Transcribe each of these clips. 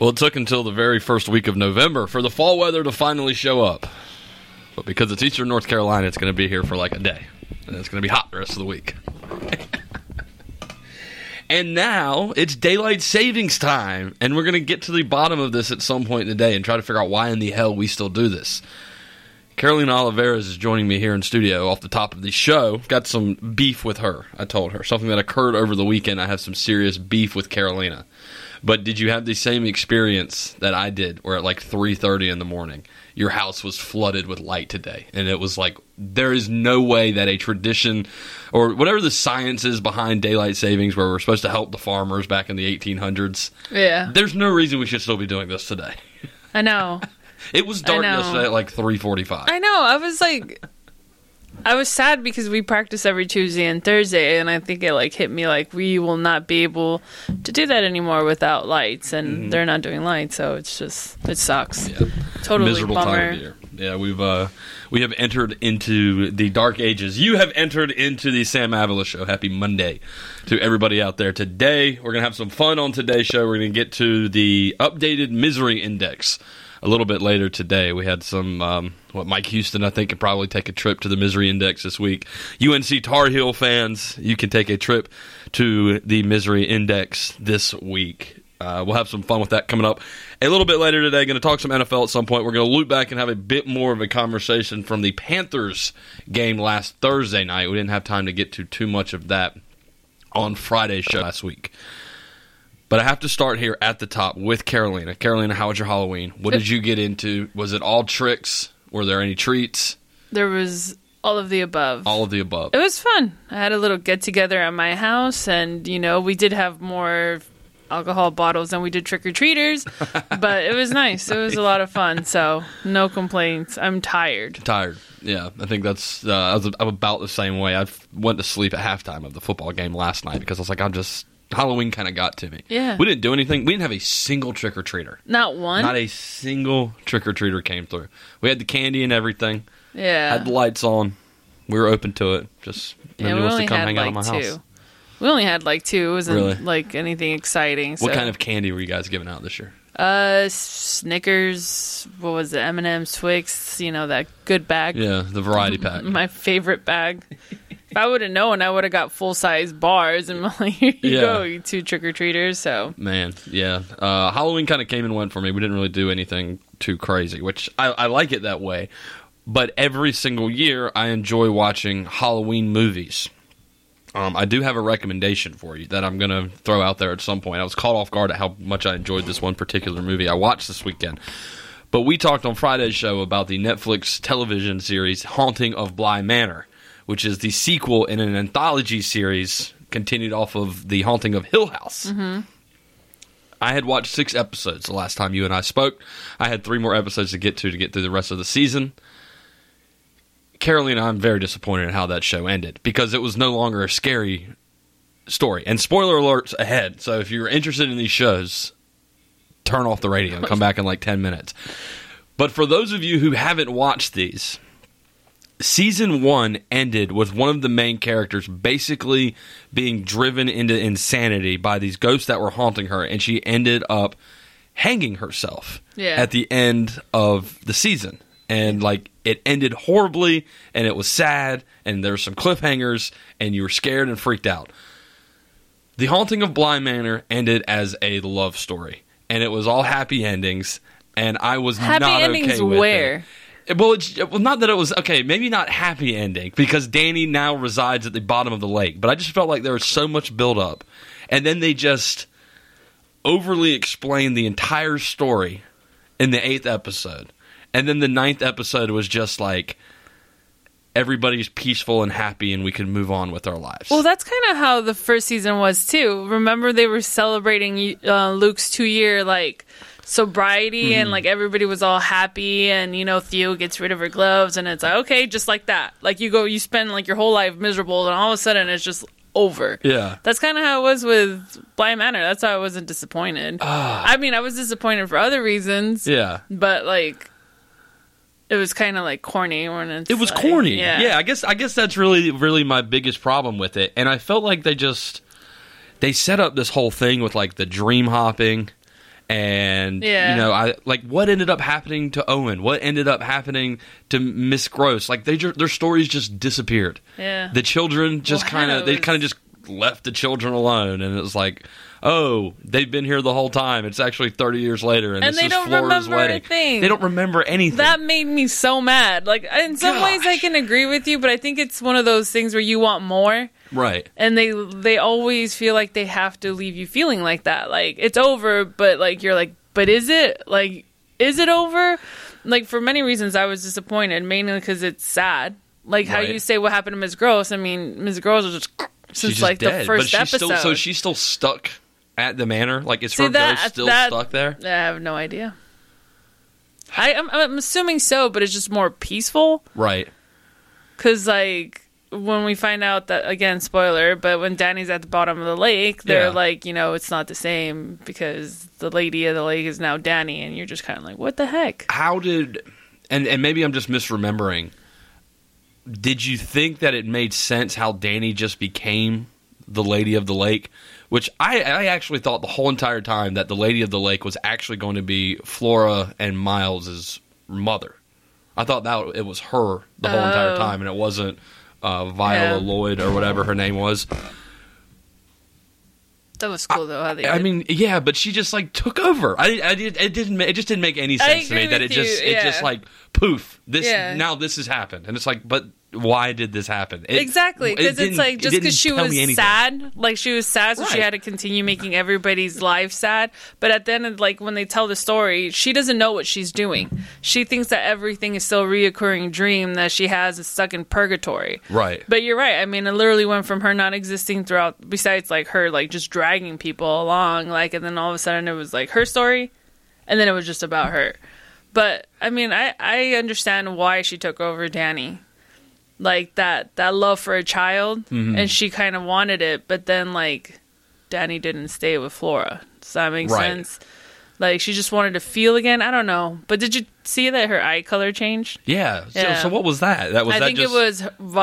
Well, it took until the very first week of November for the fall weather to finally show up. But because it's Eastern North Carolina, it's going to be here for like a day. And it's going to be hot the rest of the week. and now it's daylight savings time. And we're going to get to the bottom of this at some point in the day and try to figure out why in the hell we still do this. Carolina Oliveras is joining me here in studio off the top of the show. Got some beef with her, I told her. Something that occurred over the weekend. I have some serious beef with Carolina. But did you have the same experience that I did where at like 3:30 in the morning your house was flooded with light today and it was like there is no way that a tradition or whatever the science is behind daylight savings where we're supposed to help the farmers back in the 1800s. Yeah. There's no reason we should still be doing this today. I know. It was dark yesterday at like 3:45. I know. I was like, I was sad because we practice every Tuesday and Thursday, and I think it like hit me like we will not be able to do that anymore without lights, and they're not doing lights, so it's just it sucks. Yeah. Totally miserable bummer. time of year. Yeah, we've uh, we have entered into the dark ages. You have entered into the Sam Avolis show. Happy Monday to everybody out there. Today we're gonna have some fun on today's show. We're gonna get to the updated misery index a little bit later today. We had some um, what Mike Houston I think could probably take a trip to the misery index this week. UNC Tar Heel fans, you can take a trip to the misery index this week. Uh, we'll have some fun with that coming up a little bit later today. Going to talk some NFL at some point. We're going to loop back and have a bit more of a conversation from the Panthers game last Thursday night. We didn't have time to get to too much of that on Friday's show last week. But I have to start here at the top with Carolina. Carolina, how was your Halloween? What did you get into? Was it all tricks? Were there any treats? There was all of the above. All of the above. It was fun. I had a little get together at my house, and you know, we did have more alcohol bottles than we did trick or treaters, but it was nice. It was a lot of fun. So no complaints. I'm tired. tired. Yeah, I think that's. Uh, I was I'm about the same way. I went to sleep at halftime of the football game last night because I was like, I'm just Halloween kind of got to me. Yeah. we didn't do anything. We didn't have a single trick or treater. Not one. Not a single trick or treater came through. We had the candy and everything. yeah. Had the lights on. We were open to it. Just yeah, nobody we wants only to come hang like out at my two. house. We only had like two. It wasn't Really? like anything exciting. So. What kind of candy were you guys giving out this year? Uh, Snickers. What was it? M and M's, Twix. You know that good bag. Yeah, the variety pack. My favorite bag. If I would have known, I would have got full size bars and like, here you Yeah. go, you two trick or treaters. So Man, yeah. Uh, Halloween kind of came and went for me. We didn't really do anything too crazy, which I, I like it that way. But every single year, I enjoy watching Halloween movies. Um, I do have a recommendation for you that I'm going to throw out there at some point. I was caught off guard at how much I enjoyed this one particular movie I watched this weekend. But we talked on Friday's show about the Netflix television series Haunting of Bly Manor, which is the sequel in an anthology series continued off of The Haunting of Hill House. Mm-hmm. I had watched six episodes the last time you and I spoke. I had three more episodes to get to to get through the rest of the season. Carolina, I'm very disappointed in how that show ended because it was no longer a scary story. And spoiler alerts ahead. So if you're interested in these shows, turn off the radio and come back in like 10 minutes. But for those of you who haven't watched these, season one ended with one of the main characters basically being driven into insanity by these ghosts that were haunting her, and she ended up hanging herself Yeah. at the end of the season. And like it ended horribly, and it was sad, and there were some cliffhangers, and you were scared and freaked out. The Haunting of Bly Manor ended as a love story, and it was all happy endings. And I was happy not endings okay with it. Well, well, not that it was okay. Maybe not happy ending because Danny now resides at the bottom of the lake. But I just felt like there was so much build up, and then they just overly explained the entire story in the eighth episode, and then the ninth episode was just like everybody's peaceful and happy, and we can move on with our lives. Well, that's kind of how the first season was too. Remember, they were celebrating uh, Luke's two year like sobriety, Mm-hmm. and like everybody was all happy, and you know Theo gets rid of her gloves, and it's like okay, just like that. Like you go, you spend like your whole life miserable, and all of a sudden it's just over. yeah. That's kind of how it was with Bly Manor. That's why I wasn't disappointed. I mean, I was disappointed for other reasons, Ah. Yeah. but like. It was kind of like corny when it's It was like- corny. Yeah. yeah, I guess I guess that's really really my biggest problem with it. And I felt like they just they set up this whole thing with like the dream hopping and Yeah. you know, I like what ended up happening to Owen, what ended up happening to Miss Grose. Like they ju- their stories just disappeared. Yeah. The children just Well, kind of they kind of just left the children alone, and it was like. Oh, they've been here the whole time. It's actually thirty years later, and, And this they is don't Flora's remember wedding. thing. They don't remember anything. that made me so mad. Like in some ways I can agree with you, but I think it's one of those things where you want more. right? and they they always feel like they have to leave you feeling like that like it's over but like you're like but is it like is it over like for many reasons i was disappointed mainly because it's sad like how Right. you say what happened to ms Grose i mean ms Grose was just since like dead. the first but she's episode Still, so she's still stuck at the manor. Like is See, her that- ghost still that- stuck there? i have no idea I, I'm, I'm assuming so but it's just more peaceful Right. Because, like, when we find out that, again, spoiler, but when Danny's at the bottom of the lake, they're Yeah. like, you know, it's not the same because the lady of the lake is now Danny, and you're just kind of like, what the heck? How did and and maybe I'm just misremembering. Did you think that it made sense how Danny just became the Lady of the Lake? Which I, I actually thought the whole entire time that the Lady of the Lake was actually going to be Flora and Miles's mother. I thought that it was her the whole entire Oh. time, and it wasn't uh, Viola Yeah. Lloyd or whatever her name was. That was cool, though, I did. mean, yeah, but she just like took over. I, I did. It didn't. It just didn't make any sense to me that it you, just. It just like poof. This Yeah. now this has happened, and it's like, but why did this happen? It- exactly it because it's like just because she was sad like she was sad so she had to continue making everybody's life sad. But at the end of like when they tell the story she doesn't know what she's doing. She thinks that everything is still a reoccurring dream that she has is stuck in purgatory. Right. but you're right i mean it literally went from her not existing throughout besides like her like just dragging people along like and then all of a sudden it was like her story and then it was just about her. But i mean i i understand why she took over danny like that that love for a child Mm-hmm. and she kind of wanted it but then like danny didn't stay with flora does that make Right. sense like she just wanted to feel again i don't know but did you see that her eye color changed Yeah. So, Yeah. so what was that? That was I that think just it was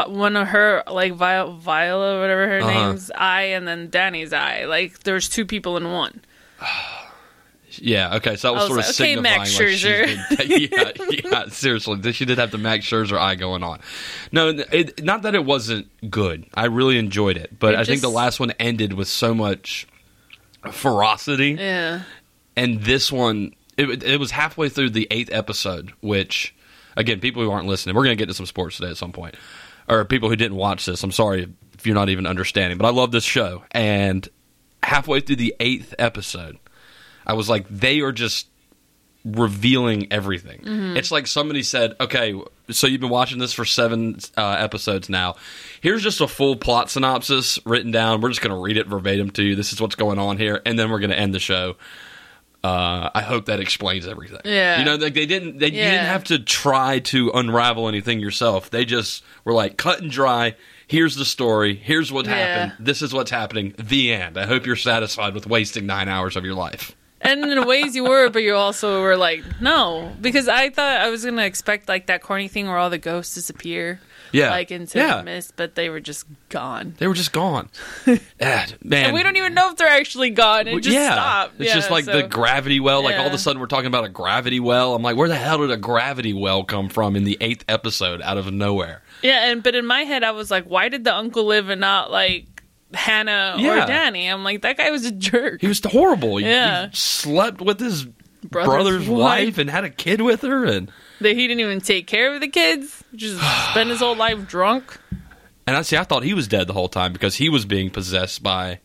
one of her, like Vi- Viola, whatever her Uh-huh. name's eye, and then Danny's eye. Like there's two people in one. Yeah. Okay. So that was, I sort was of like, okay, signifying Max like Scherzer. been- yeah, yeah. Seriously, she did have the Max Scherzer eye going on. No, it, not that it wasn't good. I really enjoyed it, but It I think the last one ended with so much ferocity. Yeah, and this one it, it was halfway through the eighth episode which again people who aren't listening we're going to get to some sports today at some point or people who didn't watch this i'm sorry if you're not even understanding but i love this show and halfway through the eighth episode i was like they are just revealing everything it's like somebody said okay so you've been watching this for seven uh, episodes now here's just a full plot synopsis written down we're just going to read it verbatim to you this is what's going on here and then we're going to end the show uh, I hope that explains everything. Yeah. you know, like they didn't. They you didn't have to try to unravel anything yourself. They just were like cut and dry. Here's the story. Here's what Yeah. happened. This is what's happening. The end. I hope you're satisfied with wasting nine hours of your life. And in ways you were, but you also were like, no, because I thought I was gonna expect like that corny thing where all the ghosts disappear, Yeah, like into yeah. the mist, but they were just gone. They were just gone. man. And we don't even know if they're actually gone. It just yeah, stopped. it's Yeah, just like so- the gravity well. Like all of a sudden, we're talking about a gravity well. I'm like, where the hell did a gravity well come from in the eighth episode out of nowhere? Yeah, and but in my head, I was like, why did the uncle live and not like Hannah Yeah. or Danny? I'm like, that guy was a jerk. He was horrible. He, Yeah. he slept with his Brother's brother's, wife. wife. and had a kid with her, and That he didn't even take care of the kids. Just spent his whole life drunk. and I see. I thought he was dead the whole time because he was being possessed by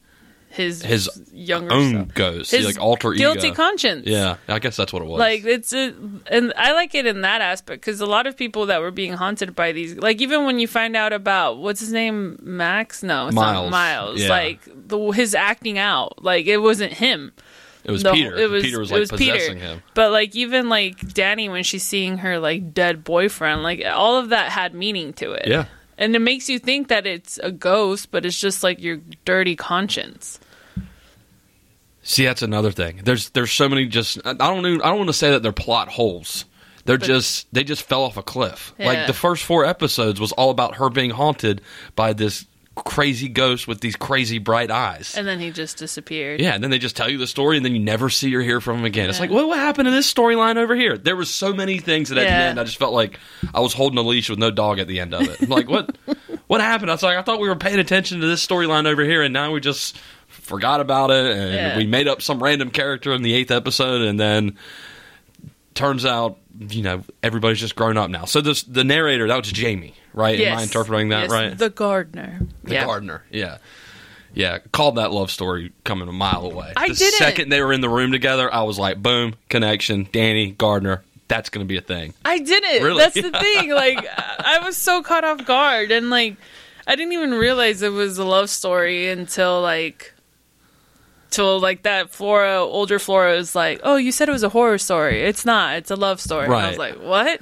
His his younger own self. ghost, His like alter guilty ego. conscience. yeah, I guess that's what it was. Like it's a, and I like it in that aspect because a lot of people that were being haunted by these, like even when you find out about what's his name, Max? No, it's Miles. not Miles. Yeah. Like the his acting out, like it wasn't him. it was the- Peter. it was- Peter was it like was Peter. him. But like even like Danny when she's seeing her like dead boyfriend, like all of that had meaning to it. Yeah. And it makes you think that it's a ghost, but it's just like your dirty conscience. See, that's another thing. There's there's so many just I don't even, I don't want to say that they're plot holes. They're just they just fell off a cliff. Yeah. Like the first four episodes was all about her being haunted by this crazy ghost with these crazy bright eyes. And then he just disappeared. yeah, and then they just tell you the story, and then you never see or hear from him again. It's like, well, what happened to this storyline over here? There was so many things that at the end, I just felt like I was holding a leash with no dog at the end of it. I'm like, what? what happened? I was like, I thought we were paying attention to this storyline over here, and now we just forgot about it, and Yeah. we made up some random character in the eighth episode, and then turns out, you know, everybody's just grown up now. So this, the narrator, that was Jamie, right? yes. Am I interpreting that Yes, right? The gardener. The yeah. gardener, yeah. Yeah, called that love story coming a mile away. I the didn't. second they were in the room together, I was like, boom, connection, Danny, Gardner, that's going to be a thing. I didn't. Really? That's the thing. Like, I was so caught off guard, and like, I didn't even realize it was a love story until like, till like that Flora, older Flora was like, "Oh, you said it was a horror story. It's not. It's a love story." And I was like, "What?"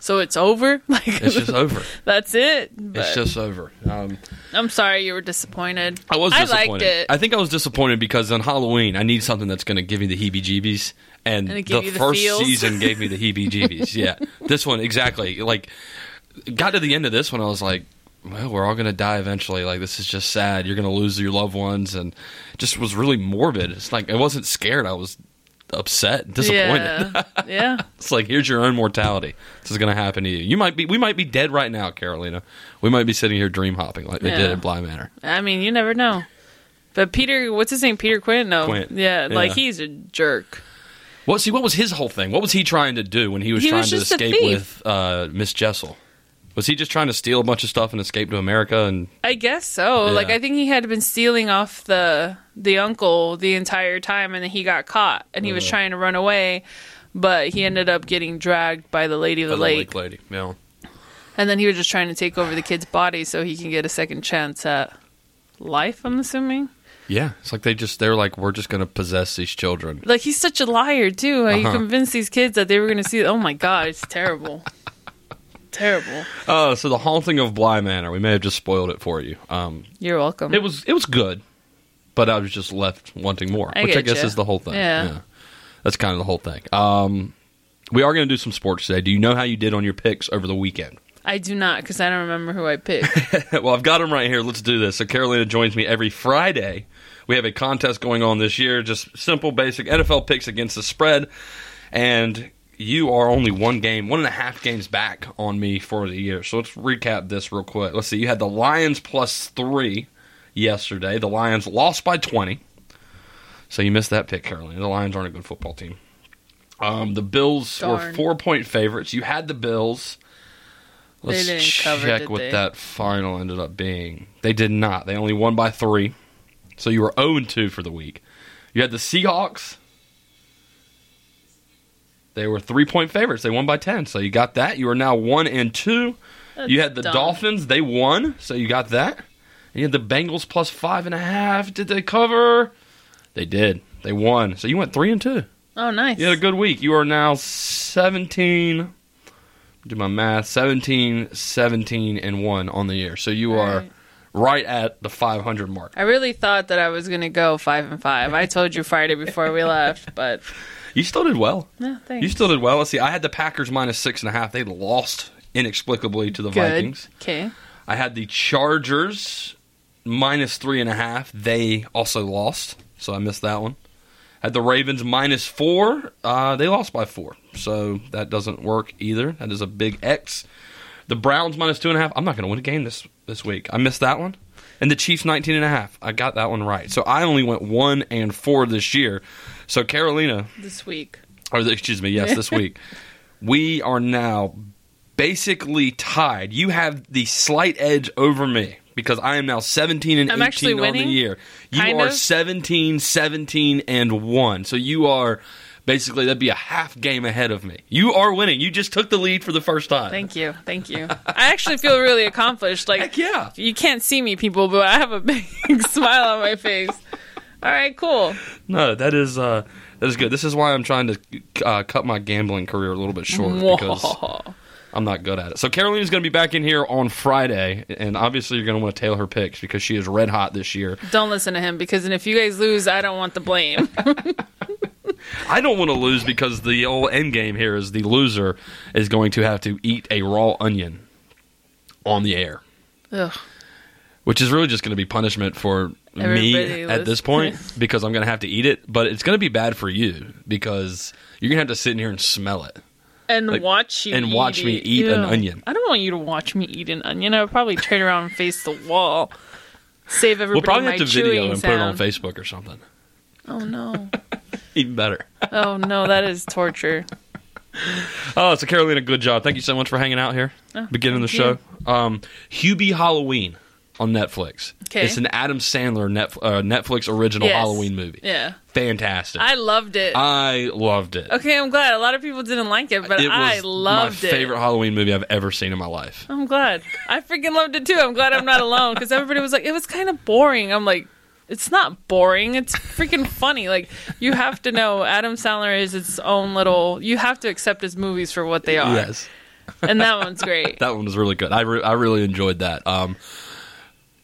So it's over. Like, It's just over. that's it. It's just over. Um, I'm sorry you were disappointed. I was I liked it. I think I was disappointed because on Halloween, I need something that's going to give me the heebie-jeebies, and, And the the first feels. season gave me the heebie-jeebies. yeah, this one exactly. Like, got to the end of this one, I was like, well, we're all going to die eventually. Like, this is just sad. You're going to lose your loved ones, and just was really morbid. It's like I wasn't scared. I was upset, disappointed. Yeah. yeah. It's like here's your own mortality. This is going to happen to you. You might be. We might be dead right now, Carolina. We might be sitting here dream hopping like they did Yeah. at Bly Manor. I mean, you never know. But Peter, what's his name? Peter Quint? No. Quint. Yeah, like Yeah. he's a jerk. Well, see, what was his whole thing? What was he trying to do when he was He trying was to escape with uh, Miss Jessel? Was he just trying to steal a bunch of stuff and escape to America? And I guess so. Yeah. Like I think he had been stealing off the the uncle the entire time, and then he got caught, and he was Yeah. trying to run away, but he ended up getting dragged by the lady of the the lake, lady, yeah. and then he was just trying to take over the kid's body so he can get a second chance at life. I'm assuming. Yeah, it's like they just they're like we're just going to possess these children. Like he's such a liar too. He Uh-huh. convinced these kids that they were going to see. Oh my god, it's terrible. terrible. Oh, so the haunting of Bly Manor. We may have just spoiled it for you. Um, You're welcome. it was it was good, but I was just left wanting more, I which I guess ya. is the whole thing. Yeah. that's kind of the whole thing. Um, we are going to do some sports today. Do you know how you did on your picks over the weekend? I do not because I don't remember who I picked. well, I've got them right here. Let's do this. So Carolina joins me every Friday. We have a contest going on this year, just simple, basic NFL picks against the spread, and you are only one game, one and a half games back on me for the year. So let's recap this real quick. Let's see. You had the Lions plus three yesterday. The Lions lost by twenty, so you missed that pick, Carolina. The Lions aren't a good football team. Um, the Bills were four point favorites. You had the Bills. They Let's cover, check did what they? that final ended up being. They did not. They only won by three. So you were 0 2 for the week. You had the Seahawks. They were three point favorites. They won by 10. So you got that. You are now 1 and 2. That's you had the dumb. Dolphins. They won. So you got that. And you had the Bengals plus five and a half. Did they cover? They did. They won. So you went 3 and 2. Oh, nice. You had a good week. You are now 17. Do my math 17, 17, and 1 on the year. So you are Right. right at the 500 mark. I really thought that I was gonna go five and five. I told you Friday before we left, but You still did well. no, thanks. You still did well. Let's see. I had the Packers minus six and a half. They lost inexplicably to the good. Vikings. Okay. I had the Chargers minus three and a half. They also lost, so I missed that one. Had the Ravens minus four. Uh, they lost by four, so that doesn't work either. That is a big X. The Browns minus two and a half. I'm not going to win a game this this week. I missed that one. And the Chiefs 19 and a half. I got that one right. So I only went one and four this year. So Carolina, This week. or the- excuse me, yes, this week, we are now basically tied. You have the slight edge over me because I am now 17 and I'm 18 on the year. You are of? 17, 17, and 1. So you are basically, that'd be a half game ahead of me. You are winning. You just took the lead for the first time. Thank you. Thank you. I actually feel really accomplished. Like Heck yeah. you can't see me, people, but I have a big smile on my face. All right, cool. No, that is uh, that is good. This is why I'm trying to uh, cut my gambling career a little bit short because I'm not good at it. So Carolina's going to be back in here on Friday, and obviously you're going to want to tail her picks because she is red hot this year. Don't listen to him because then if you guys lose, I don't want the blame. I don't want to lose because the old end game here is the loser is going to have to eat a raw onion on the air, Ugh. which is really just going to be punishment for me Everybody at this point because I'm going to have to eat it. But it's going to be bad for you because you're going to have to sit in here and smell it. and Like, watch you and watch me it. eat an Ew. onion. I don't want you to watch me eat an onion. I would probably turn around and face the wall. Save everybody We'll probably have to video and put it on sound. Facebook or something. Oh no! Even better. Oh no! That is torture. Oh, so Carolina, good job. Thank you so much for hanging out here, Oh, beginning the thank show. Um, Hubie Halloween on Netflix. 'Kay. It's an Adam Sandler net, uh, Netflix original Yes. Halloween movie. Yeah, Fantastic. I loved it. I loved it. okay, I'm glad. A lot of people didn't like it, but it I loved my it. favorite Halloween movie I've ever seen in my life. I'm glad. I freaking loved it too. I'm glad I'm not alone because everybody was like, it was kind of boring. I'm like, it's not boring. It's freaking funny. Like you have to know Adam Sandler is its own little. You have to accept his movies for what they are. Yes, and that one's great. that one was really good. I re- I really enjoyed that. Um,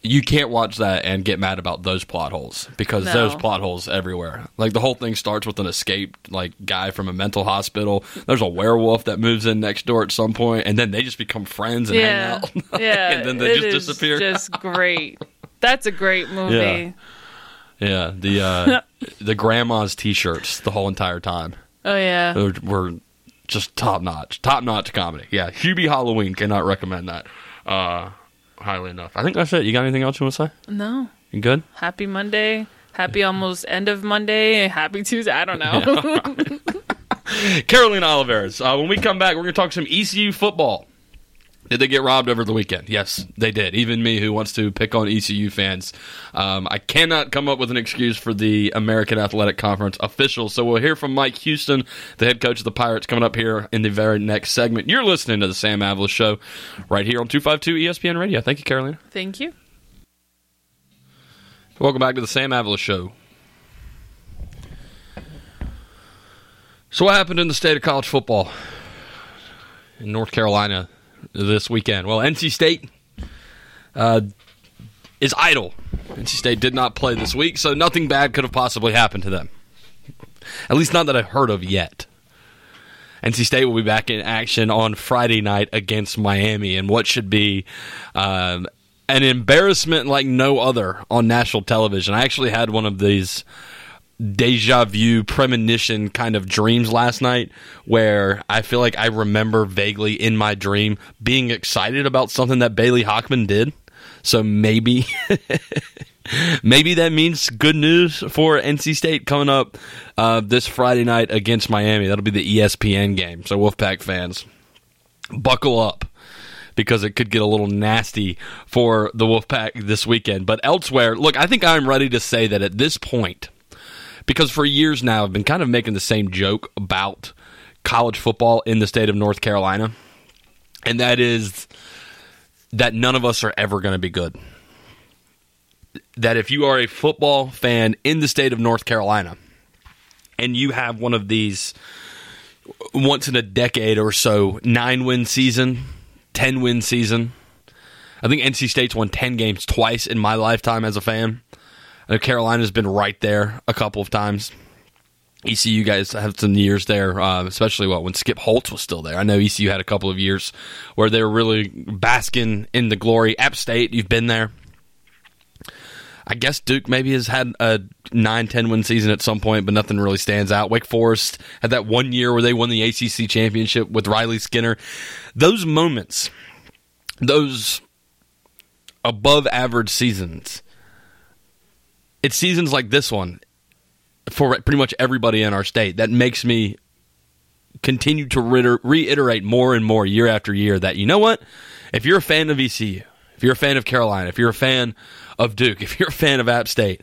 you can't watch that and get mad about those plot holes because No. there's plot holes everywhere. Like the whole thing starts with an escaped like guy from a mental hospital. There's a werewolf that moves in next door at some point, and then they just become friends and yeah, hang out. yeah. and then they it just is disappear. Just great. That's a great movie. Yeah, the uh, the grandma's t-shirts the whole entire time Oh yeah. were, were just top notch, top notch comedy. Yeah, Hubie Halloween cannot recommend that uh, highly enough. I think that's it. You got anything else you want to say? No. You good? Happy Monday. Happy almost end of Monday. Happy Tuesday. I don't know. Carolina Oliveras. Uh, when we come back, we're going to talk some ECU football. Did they get robbed over the weekend? Yes, they did. Even me, who wants to pick on ECU fans, um, I cannot come up with an excuse for the American Athletic Conference officials. So we'll hear from Mike Houston, the head coach of the Pirates, coming up here in the very next segment. You're listening to the Sam Avolis Show right here on 252 ESPN Radio. Thank you, Carolina. Thank you. Welcome back to the Sam Avolis Show. So, what happened in the state of college football in North Carolina this weekend? Well, NC State uh, is idle. NC State did not play this week, so nothing bad could have possibly happened to them. At least not that I've heard of yet. NC State will be back in action on Friday night against Miami, and what should be um, an embarrassment like no other on national television. I actually had one of these deja vu premonition kind of dreams last night where I feel like I remember vaguely in my dream being excited about something that Bailey Hockman did. So maybe maybe that means good news for NC State coming up uh, this Friday night against Miami. That'll be the ESPN game. So Wolfpack fans, buckle up because it could get a little nasty for the Wolfpack this weekend. But elsewhere, look, I think I'm ready to say that at this point, because for years now I've been kind of making the same joke about college football in the state of North Carolina, and that is that none of us are ever going to be good. That if you are a football fan in the state of North Carolina and you have one of these once in a decade or so nine win season, 10 win season, I think NC State's won 10 games twice in my lifetime as a fan. I know Carolina's been right there a couple of times. ECU guys have some years there, uh, especially what when Skip Holtz was still there. I know ECU had a couple of years where they were really basking in the glory. App State, you've been there. I guess Duke maybe has had a 9 10 win season at some point, but nothing really stands out. Wake Forest had that one year where they won the ACC championship with Riley Skinner. Those moments, those above average seasons, it's seasons like this one for pretty much everybody in our state that makes me continue to reiterate more and more year after year that you know what? If you're a fan of ECU if you're a fan of Carolina if you're a fan of Duke if you're a fan of App State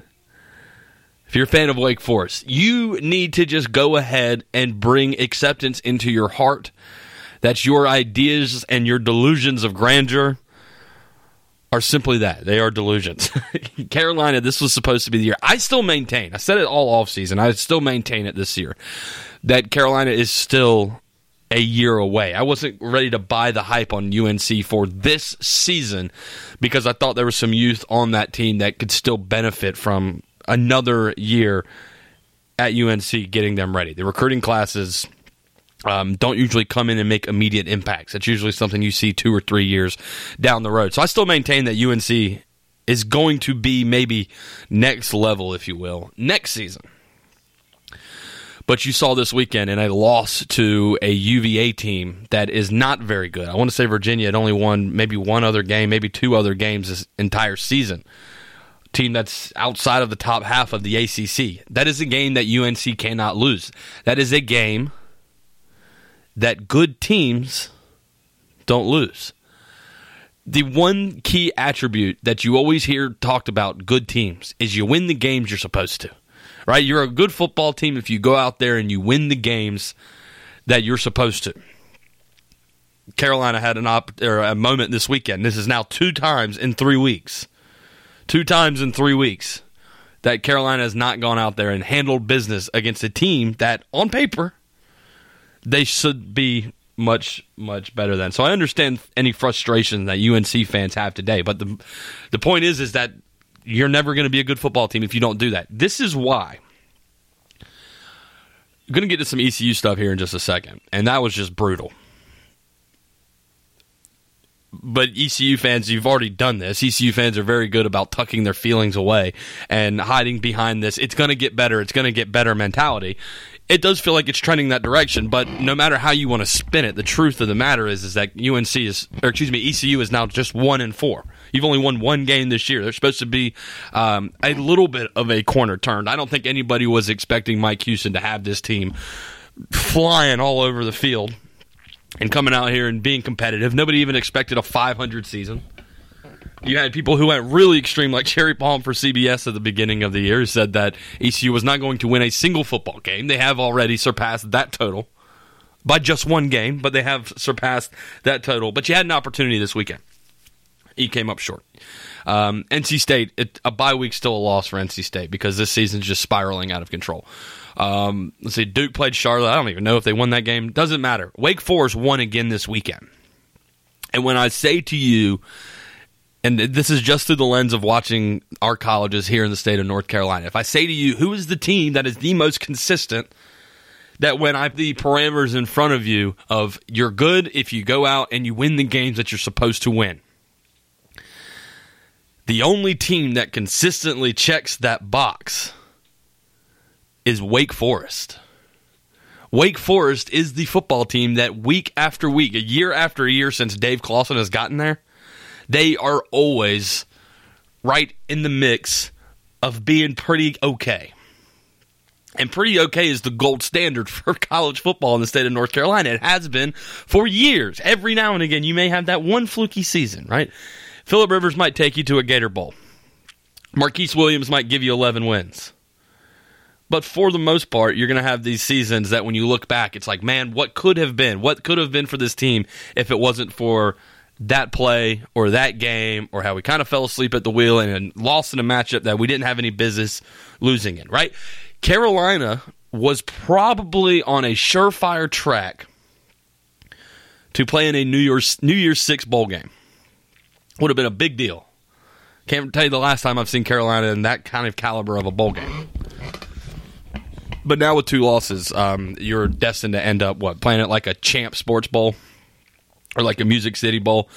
if you're a fan of Wake Forest you need to just go ahead and bring acceptance into your heart. That your ideas and your delusions of grandeur are simply that. They are delusions. Carolina, this was supposed to be the year. I still maintain, I said it all off season, I still maintain it this year, that Carolina is still a year away. I wasn't ready to buy the hype on UNC for this season because I thought there was some youth on that team that could still benefit from another year at UNC getting them ready. The recruiting classes um, don't usually come in and make immediate impacts. That's usually something you see two or three years down the road. So I still maintain that UNC is going to be maybe next level, if you will, next season. But you saw this weekend in a loss to a UVA team that is not very good. I want to say Virginia had only won maybe one other game, maybe two other games this entire season. Team that's outside of the top half of the ACC. That is a game that UNC cannot lose. That is a game that good teams don't lose. The one key attribute that you always hear talked about good teams is you win the games you're supposed to right? You're a good football team if you go out there and you win the games that you're supposed to. Carolina had an op- or a moment this weekend. This is now two times in three weeks. Two times in three weeks that Carolina has not gone out there and handled business against a team that, on paper, they should be much much better than. So I understand any frustration that UNC fans have today, but the the point is is that you're never going to be a good football team if you don't do that. This is why. I'm going to get to some ECU stuff here in just a second, and that was just brutal. But ECU fans, you've already done this. ECU fans are very good about tucking their feelings away and hiding behind this. It's going to get better. It's going to get better mentality it does feel like it's trending that direction. But no matter how you want to spin it, the truth of the matter is is that UNC is, or excuse me, ECU is now just one and four. You've only won one game this year. They're supposed to be um, a little bit of a corner turned. I don't think anybody was expecting Mike Houston to have this team flying all over the field and coming out here and being competitive. Nobody even expected a 500 season. You had people who went really extreme, like Jerry Palm for CBS at the beginning of the year, said that ECU was not going to win a single football game. They have already surpassed that total by just one game, but they have surpassed that total. But you had an opportunity this weekend. He came up short. Um, NC State, it, a bye week still a loss for NC State because this season's just spiraling out of control. Um, let's see, Duke played Charlotte. I don't even know if they won that game. Doesn't matter. Wake Forest won again this weekend. And when I say to you and this is just through the lens of watching our colleges here in the state of North Carolina. If I say to you, who is the team that is the most consistent, that when I the parameters in front of you of you're good if you go out and you win the games that you're supposed to win. The only team that consistently checks that box is Wake Forest. Wake Forest is the football team that week after week, year after year since Dave Clawson has gotten there, they are always right in the mix of being pretty okay. And pretty okay is the gold standard for college football in the state of North Carolina. It has been for years. Every now and again, you may have that one fluky season, right? Philip Rivers might take you to a Gator Bowl. Marquise Williams might give you 11 wins. But for the most part, you're going to have these seasons that when you look back, it's like, man, what could have been? What could have been for this team if it wasn't for that play or that game or how we kind of fell asleep at the wheel and lost in a matchup that we didn't have any business losing in, right? Carolina was probably on a surefire track to play in a New Year's New Year's Six bowl game. Would have been a big deal. Can't tell you the last time I've seen Carolina in that kind of caliber of a bowl game. But now with two losses, um, you're destined to end up what playing it like a champ sports bowl or like a Music City Bowl.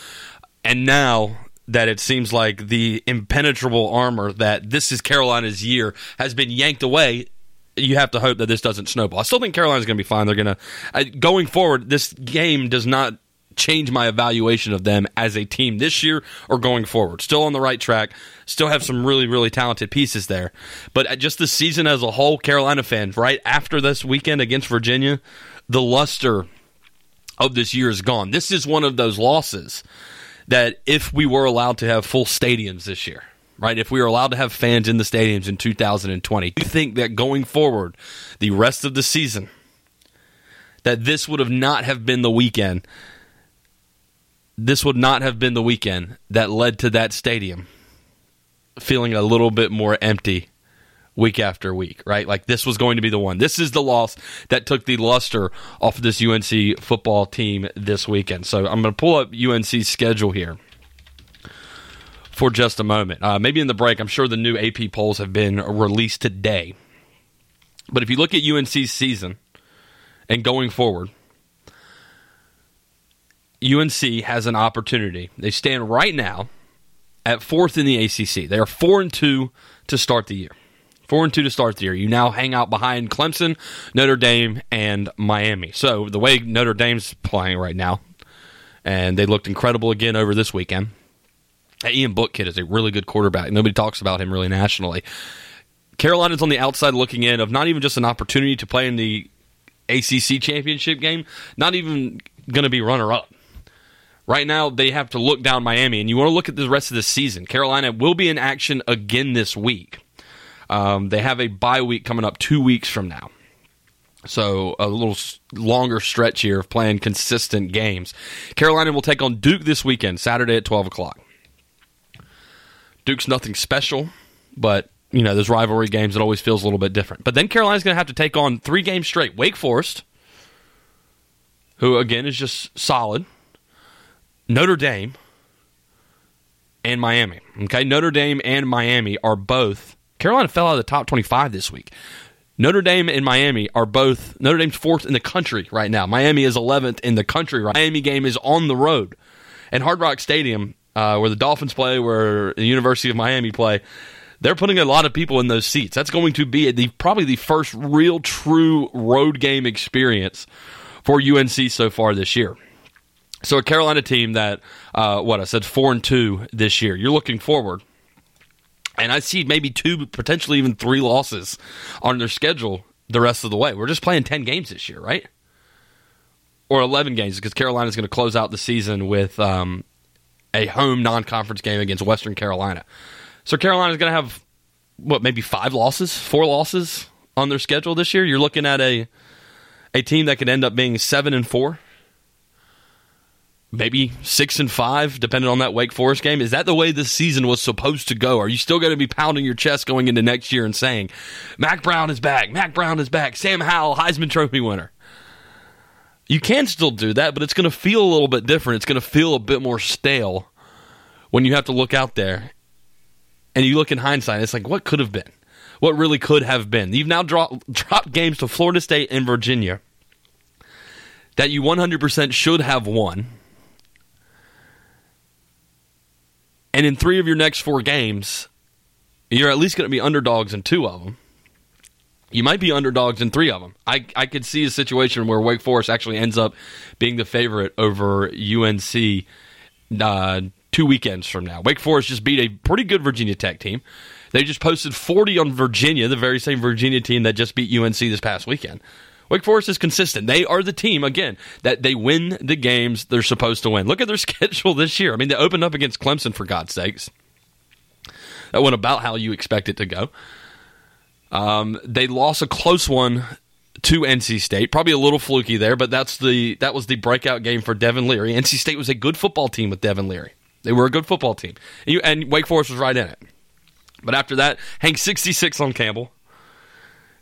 And now that it seems like the impenetrable armor that this is Carolina's year has been yanked away, you have to hope that this doesn't snowball. I still think Carolina's going to be fine. They're going to going forward. This game does not change my evaluation of them as a team this year or going forward. Still on the right track. Still have some really really talented pieces there. But uh, just the season as a whole, Carolina fans, right after this weekend against Virginia, the luster of this year is gone. This is one of those losses that if we were allowed to have full stadiums this year, right? If we were allowed to have fans in the stadiums in 2020, do you think that going forward, the rest of the season, that this would have not have been the weekend? This would not have been the weekend that led to that stadium feeling a little bit more empty week after week, right? Like this was going to be the one. This is the loss that took the luster off of this UNC football team this weekend. So I'm going to pull up UNC's schedule here for just a moment. Uh, maybe in the break, I'm sure the new AP polls have been released today. But if you look at UNC's season and going forward, UNC has an opportunity. They stand right now at fourth in the ACC. They are four and two to start the year. Four and two to start the year. You now hang out behind Clemson, Notre Dame, and Miami. So the way Notre Dame's playing right now, and they looked incredible again over this weekend. Ian Book kid is a really good quarterback. Nobody talks about him really nationally. Carolina's on the outside looking in of not even just an opportunity to play in the ACC championship game, not even going to be runner up. Right now, they have to look down Miami, and you want to look at the rest of the season. Carolina will be in action again this week. Um, they have a bye week coming up two weeks from now. So a little longer stretch here of playing consistent games. Carolina will take on Duke this weekend, Saturday at 12 o'clock. Duke's nothing special, but you know, those rivalry games, it always feels a little bit different. But then Carolina's going to have to take on three games straight. Wake Forest, who again is just solid. Notre Dame and Miami. Okay, Notre Dame and Miami are both. Carolina fell out of the top 25 this week. Notre Dame and Miami are both. Notre Dame's fourth in the country right now. Miami is 11th in the country. Right, Miami game is on the road, and Hard Rock Stadium, uh, where the Dolphins play, where the University of Miami play they're putting a lot of people in those seats. That's going to be the probably the first real true road game experience for UNC so far this year. So a Carolina team that uh, what I said four and two this year. You're looking forward, and I see maybe two, potentially even three losses on their schedule the rest of the way. We're just playing ten games this year, right? Or eleven games because Carolina is going to close out the season with um, a home non-conference game against Western Carolina. So Carolina's going to have what maybe five losses, four losses on their schedule this year. You're looking at a a team that could end up being seven and four, maybe six and five, depending on that Wake Forest game. Is that the way this season was supposed to go? Are you still going to be pounding your chest going into next year and saying, Mack Brown is back, Mack Brown is back, Sam Howell, Heisman Trophy winner"? You can still do that, but it's going to feel a little bit different. It's going to feel a bit more stale when you have to look out there and you look in hindsight, it's like, what could have been? What really could have been? You've now dropped, dropped games to Florida State and Virginia that you 100% should have won. And in three of your next four games, you're at least going to be underdogs in two of them. You might be underdogs in three of them. I, I could see a situation where Wake Forest actually ends up being the favorite over UNC uh, two weekends from now. Wake Forest just beat a pretty good Virginia Tech team. They just posted 40 on Virginia, the very same Virginia team that just beat UNC this past weekend. Wake Forest is consistent. They are the team, again, that they win the games they're supposed to win. Look at their schedule this year. I mean, they opened up against Clemson, for God's sakes. That went about how you expect it to go. Um, they lost a close one to NC State. Probably a little fluky there, but that's the that was the breakout game for Devin Leary. NC State was a good football team with Devin Leary. They were a good football team. And, you, and Wake Forest was right in it. But after that, hang 66 on Campbell.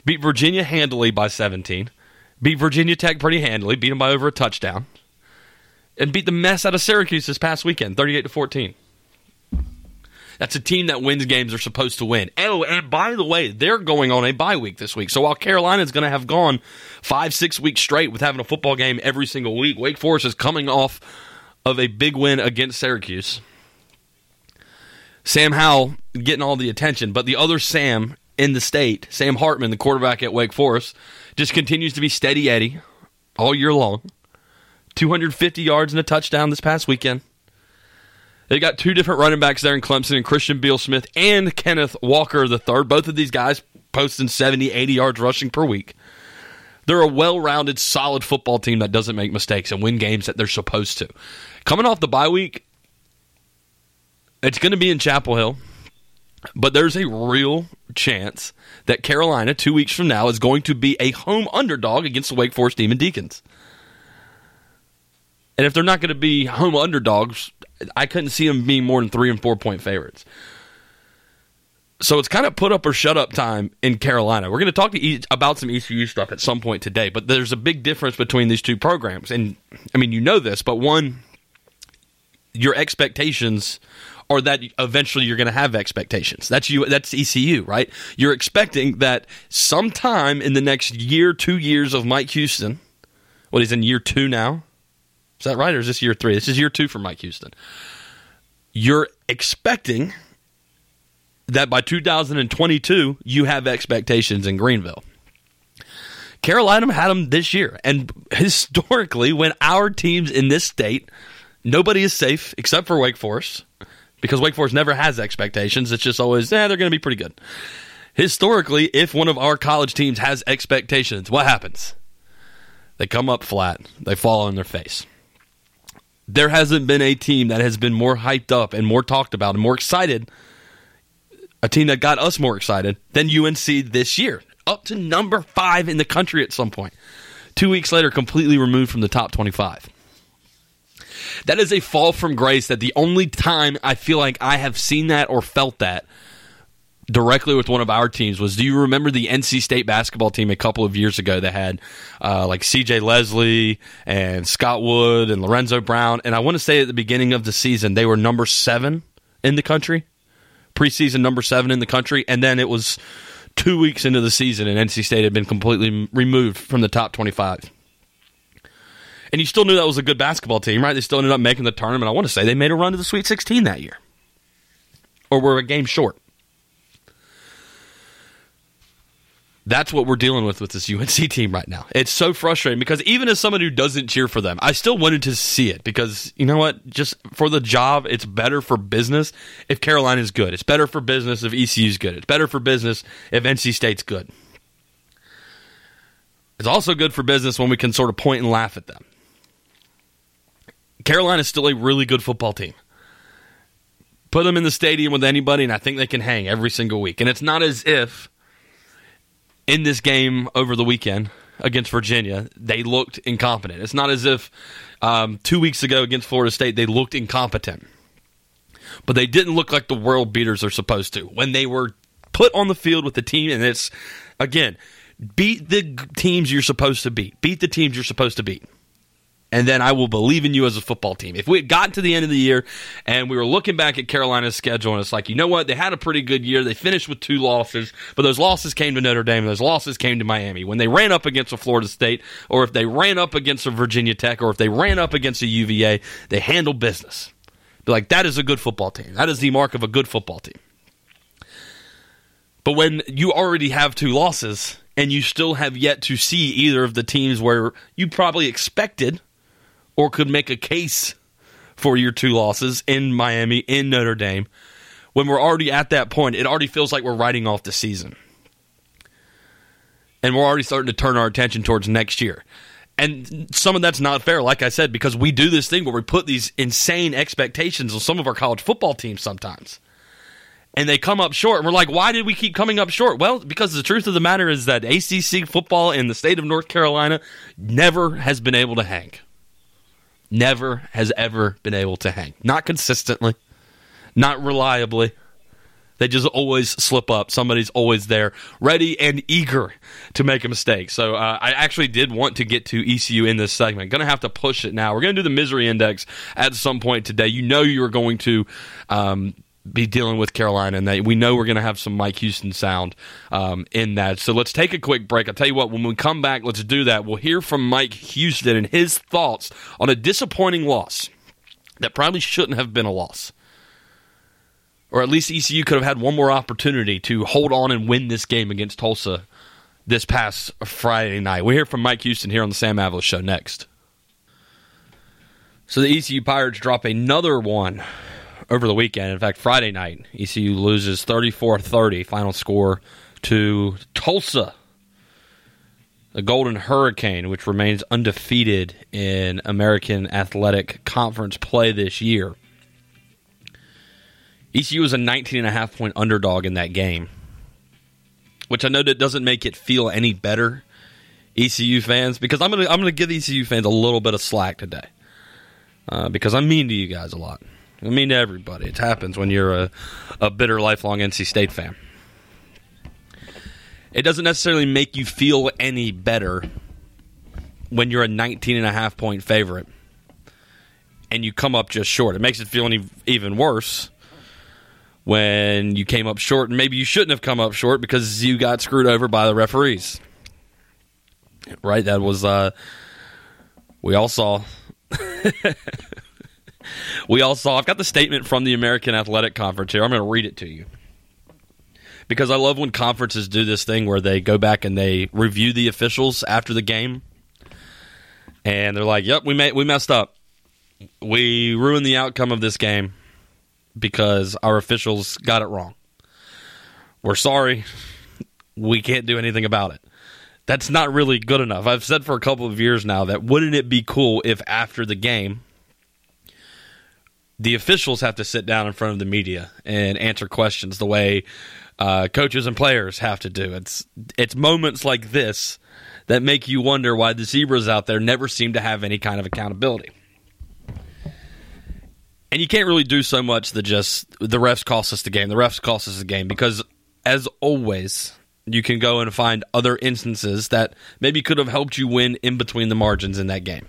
Beat Virginia handily by 17. Beat Virginia Tech pretty handily. Beat them by over a touchdown. And beat the mess out of Syracuse this past weekend, 38 to 14. That's a team that wins games they're supposed to win. Oh, and by the way, they're going on a bye week this week. So while Carolina's going to have gone five, six weeks straight with having a football game every single week, Wake Forest is coming off of a big win against Syracuse. Sam Howell getting all the attention, but the other Sam in the state, Sam Hartman, the quarterback at Wake Forest, just continues to be steady Eddie all year long. 250 yards and a touchdown this past weekend. They got two different running backs there in Clemson and Christian Beal Smith and Kenneth Walker the third. Both of these guys posting 70, 80 yards rushing per week. They're a well-rounded, solid football team that doesn't make mistakes and win games that they're supposed to. Coming off the bye week, it's going to be in Chapel Hill, but there's a real chance that Carolina, two weeks from now, is going to be a home underdog against the Wake Forest Demon Deacons. And if they're not going to be home underdogs, I couldn't see them being more than three and four point favorites. So it's kind of put up or shut up time in Carolina. We're going to talk to e- about some ECU stuff at some point today, but there's a big difference between these two programs. And I mean, you know this, but one, your expectations are that eventually you're going to have expectations. That's you. That's ECU, right? You're expecting that sometime in the next year, two years of Mike Houston. What he's in year two now. Is that right, or is this year three? This is year two for Mike Houston you're expecting that by 2022 you have expectations in Greenville. Carolina had them this year, and historically, when our teams in this state, nobody is safe except for Wake Forest, because Wake Forest never has expectations. It's just always, eh, they're going to be pretty good. Historically, if one of our college teams has expectations, what happens? They come up flat. They fall on their face. There hasn't been a team that has been more hyped up and more talked about and more excited, a team that got us more excited than UNC this year, up to number five in the country at some point. Two weeks later, completely removed from the top 25. That is a fall from grace that the only time I feel like I have seen that or felt that directly with one of our teams was do you remember the NC State basketball team a couple of years ago that had uh, like CJ Leslie and Scott Wood and Lorenzo Brown? And I want to say at the beginning of the season, they were number seven in the country, preseason number seven in the country. And then it was two weeks into the season, and NC State had been completely removed from the top 25. And you still knew that was a good basketball team, right? They still ended up making the tournament. I want to say they made a run to the Sweet 16 that year, or were a game short. That's what we're dealing with with this UNC team right now. It's so frustrating because even as someone who doesn't cheer for them, I still wanted to see it because you know what? Just for the job, it's better for business if Carolina is good. It's better for business if ECU is good. It's better for business if NC State's good. It's also good for business when we can sort of point and laugh at them. Carolina is still a really good football team. Put them in the stadium with anybody, and I think they can hang every single week. And it's not as if in this game over the weekend against Virginia, they looked incompetent. It's not as if um, two weeks ago against Florida State, they looked incompetent. But they didn't look like the world beaters are supposed to. When they were put on the field with the team, and it's, again, beat the teams you're supposed to beat, beat the teams you're supposed to beat and then I will believe in you as a football team. If we had gotten to the end of the year and we were looking back at Carolina's schedule and it's like, you know what, they had a pretty good year. They finished with two losses, but those losses came to Notre Dame, those losses came to Miami. When they ran up against a Florida State, or if they ran up against a Virginia Tech, or if they ran up against a UVA, they handled business. Be like, that is a good football team. That is the mark of a good football team. But when you already have two losses and you still have yet to see either of the teams where you probably expected – or could make a case for your two losses in Miami, in Notre Dame. When we're already at that point, it already feels like we're writing off the season. And we're already starting to turn our attention towards next year. And some of that's not fair, like I said, because we do this thing where we put these insane expectations on some of our college football teams sometimes. And they come up short. And we're like, why did we keep coming up short? Well, because the truth of the matter is that ACC football in the state of North Carolina never has been able to hang never has ever been able to hang. Not consistently, not reliably. They just always slip up. Somebody's always there, ready and eager to make a mistake. So uh, I actually did want to get to ECU in this segment. Going to have to push it now. We're going to do the misery index at some point today. You know you are going to um, be dealing with Carolina, and we know we're going to have some Mike Houston sound um, in that. So let's take a quick break. I'll tell you what, when we come back, let's do that. We'll hear from Mike Houston and his thoughts on a disappointing loss that probably shouldn't have been a loss. Or at least ECU could have had one more opportunity to hold on and win this game against Tulsa this past Friday night. We'll hear from Mike Houston here on the Sam Avolis Show next. So the ECU Pirates drop another one over the weekend. In fact, Friday night, ECU loses 34 30, final score to Tulsa. The Golden Hurricane, which remains undefeated in American Athletic Conference play this year. ECU was a 19.5 point underdog in that game, which I know that doesn't make it feel any better, ECU fans, because I'm going to I'm gonna give ECU fans a little bit of slack today. Uh, because I'm mean to you guys a lot. I mean to everybody. It happens when you're a, a bitter, lifelong NC State fan. It doesn't necessarily make you feel any better when you're a 19 and a half point favorite and you come up just short. It makes it feel any, even worse when you came up short and maybe you shouldn't have come up short because you got screwed over by the referees. Right? That was uh we all saw we all saw. I've got the statement from the American Athletic Conference here. I'm going to read it to you because I love when conferences do this thing where they go back and they review the officials after the game, and they're like, "Yep, we made we messed up. We ruined the outcome of this game because our officials got it wrong. We're sorry. We can't do anything about it." That's not really good enough. I've said for a couple of years now that wouldn't it be cool if after the game the officials have to sit down in front of the media and answer questions the way uh, coaches and players have to do. It's it's moments like this that make you wonder why the zebras out there never seem to have any kind of accountability. And you can't really do so much that just the refs cost us the game. The refs cost us the game because, as always, you can go and find other instances that maybe could have helped you win in between the margins in that game.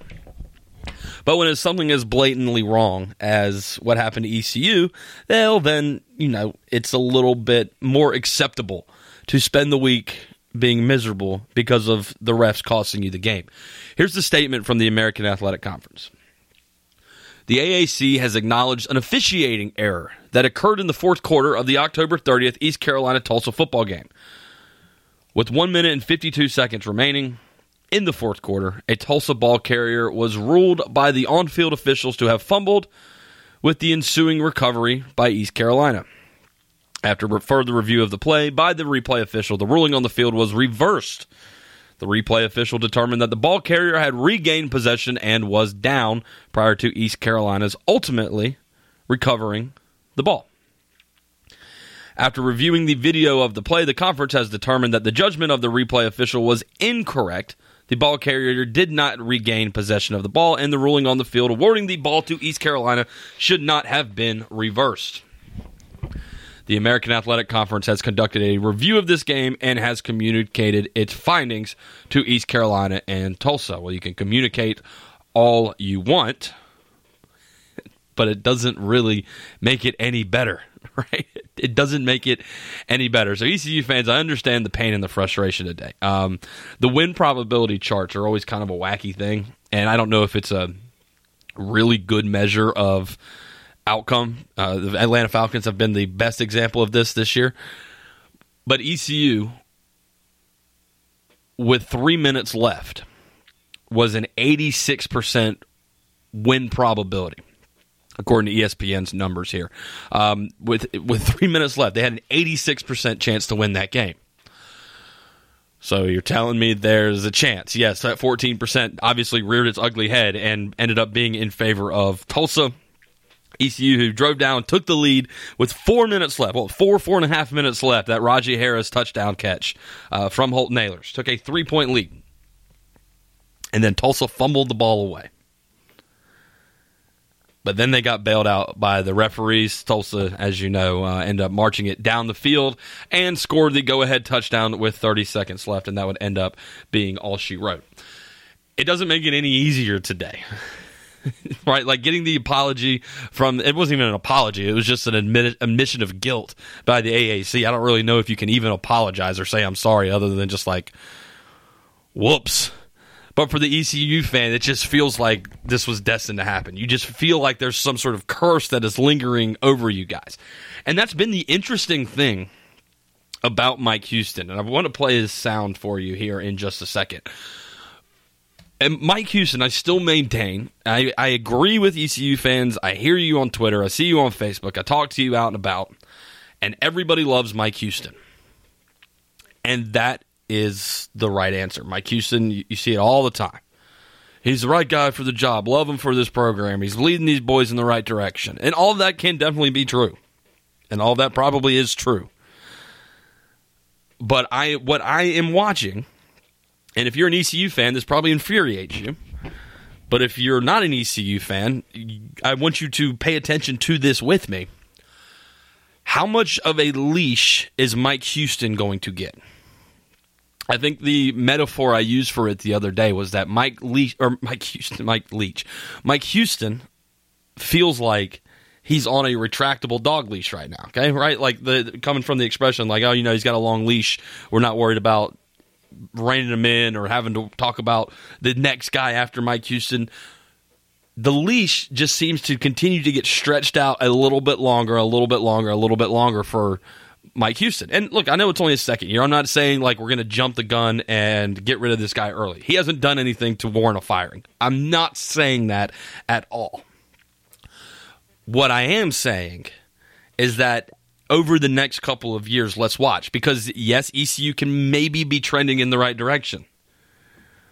But when it's something as blatantly wrong as what happened to ECU, well, then, you know, it's a little bit more acceptable to spend the week being miserable because of the refs costing you the game. Here's the statement from the American Athletic Conference. The AAC has acknowledged an officiating error that occurred in the fourth quarter of the October 30th East Carolina Tulsa football game. With 1 minute and 52 seconds remaining, in the fourth quarter, a Tulsa ball carrier was ruled by the on field officials to have fumbled with the ensuing recovery by East Carolina. After further review of the play by the replay official, the ruling on the field was reversed. The replay official determined that the ball carrier had regained possession and was down prior to East Carolina's ultimately recovering the ball. After reviewing the video of the play, the conference has determined that the judgment of the replay official was incorrect the ball carrier did not regain possession of the ball, and the ruling on the field awarding the ball to East Carolina should not have been reversed. The American Athletic Conference has conducted a review of this game and has communicated its findings to East Carolina and Tulsa. Well, you can communicate all you want, but it doesn't really make it any better. right? It doesn't make it any better. So ECU fans, I understand the pain and the frustration today. Um, the win probability charts are always kind of a wacky thing, and I don't know if it's a really good measure of outcome. Uh, the Atlanta Falcons have been the best example of this this year, but ECU with three minutes left was an 86% win probability according to ESPN's numbers here. Um, with with three minutes left, they had an 86% chance to win that game. So you're telling me there's a chance? Yes, that 14% obviously reared its ugly head and ended up being in favor of Tulsa. ECU, who drove down, took the lead with four minutes left. Well, four, four and a half minutes left. That Rahjai Harris touchdown catch uh, from Holt Ahlers took a three point lead. And then Tulsa fumbled the ball away. But then they got bailed out by the referees. Tulsa, as you know, uh, up marching it down the field and scored the go ahead touchdown with 30 seconds left, and that would end up being all she wrote. It doesn't make it any easier today. right? Like getting the apology from it wasn't even an apology, it was just an admit, admission of guilt by the AAC. I don't really know if you can even apologize or say I'm sorry other than just like, whoops but for the ECU fan, it just feels like this was destined to happen. You just feel like there's some sort of curse that is lingering over you guys. And that's been the interesting thing about Mike Houston. And I want to play his sound for you here in just a second. And Mike Houston, I still maintain, I, I agree with ECU fans. I hear you on Twitter. I see you on Facebook. I talk to you out and about. And everybody loves Mike Houston. And that is the right answer. Mike Houston, you, you see it all the time. He's the right guy for the job. Love him for this program. He's leading these boys in the right direction. And all that can definitely be true. And all that probably is true. But I what I am watching, and if you're an ECU fan, this probably infuriates you. But if you're not an ECU fan, I want you to pay attention to this with me. How much of a leash is Mike Houston going to get? I think the metaphor I used for it the other day was that Mike Leach or Mike Houston, Mike Leach, Mike Houston feels like he's on a retractable dog leash right now. Okay, right? Like the coming from the expression, like oh, you know, he's got a long leash. We're not worried about reining him in or having to talk about the next guy after Mike Houston. the leash just seems to continue to get stretched out a little bit longer, a little bit longer, a little bit longer for Mike Houston. And look, I know it's only a second year. I'm not saying like we're going to jump the gun and get rid of this guy early. He hasn't done anything to warrant a firing. I'm not saying that at all. What I am saying is that over the next couple of years, let's watch because yes, ECU can maybe be trending in the right direction.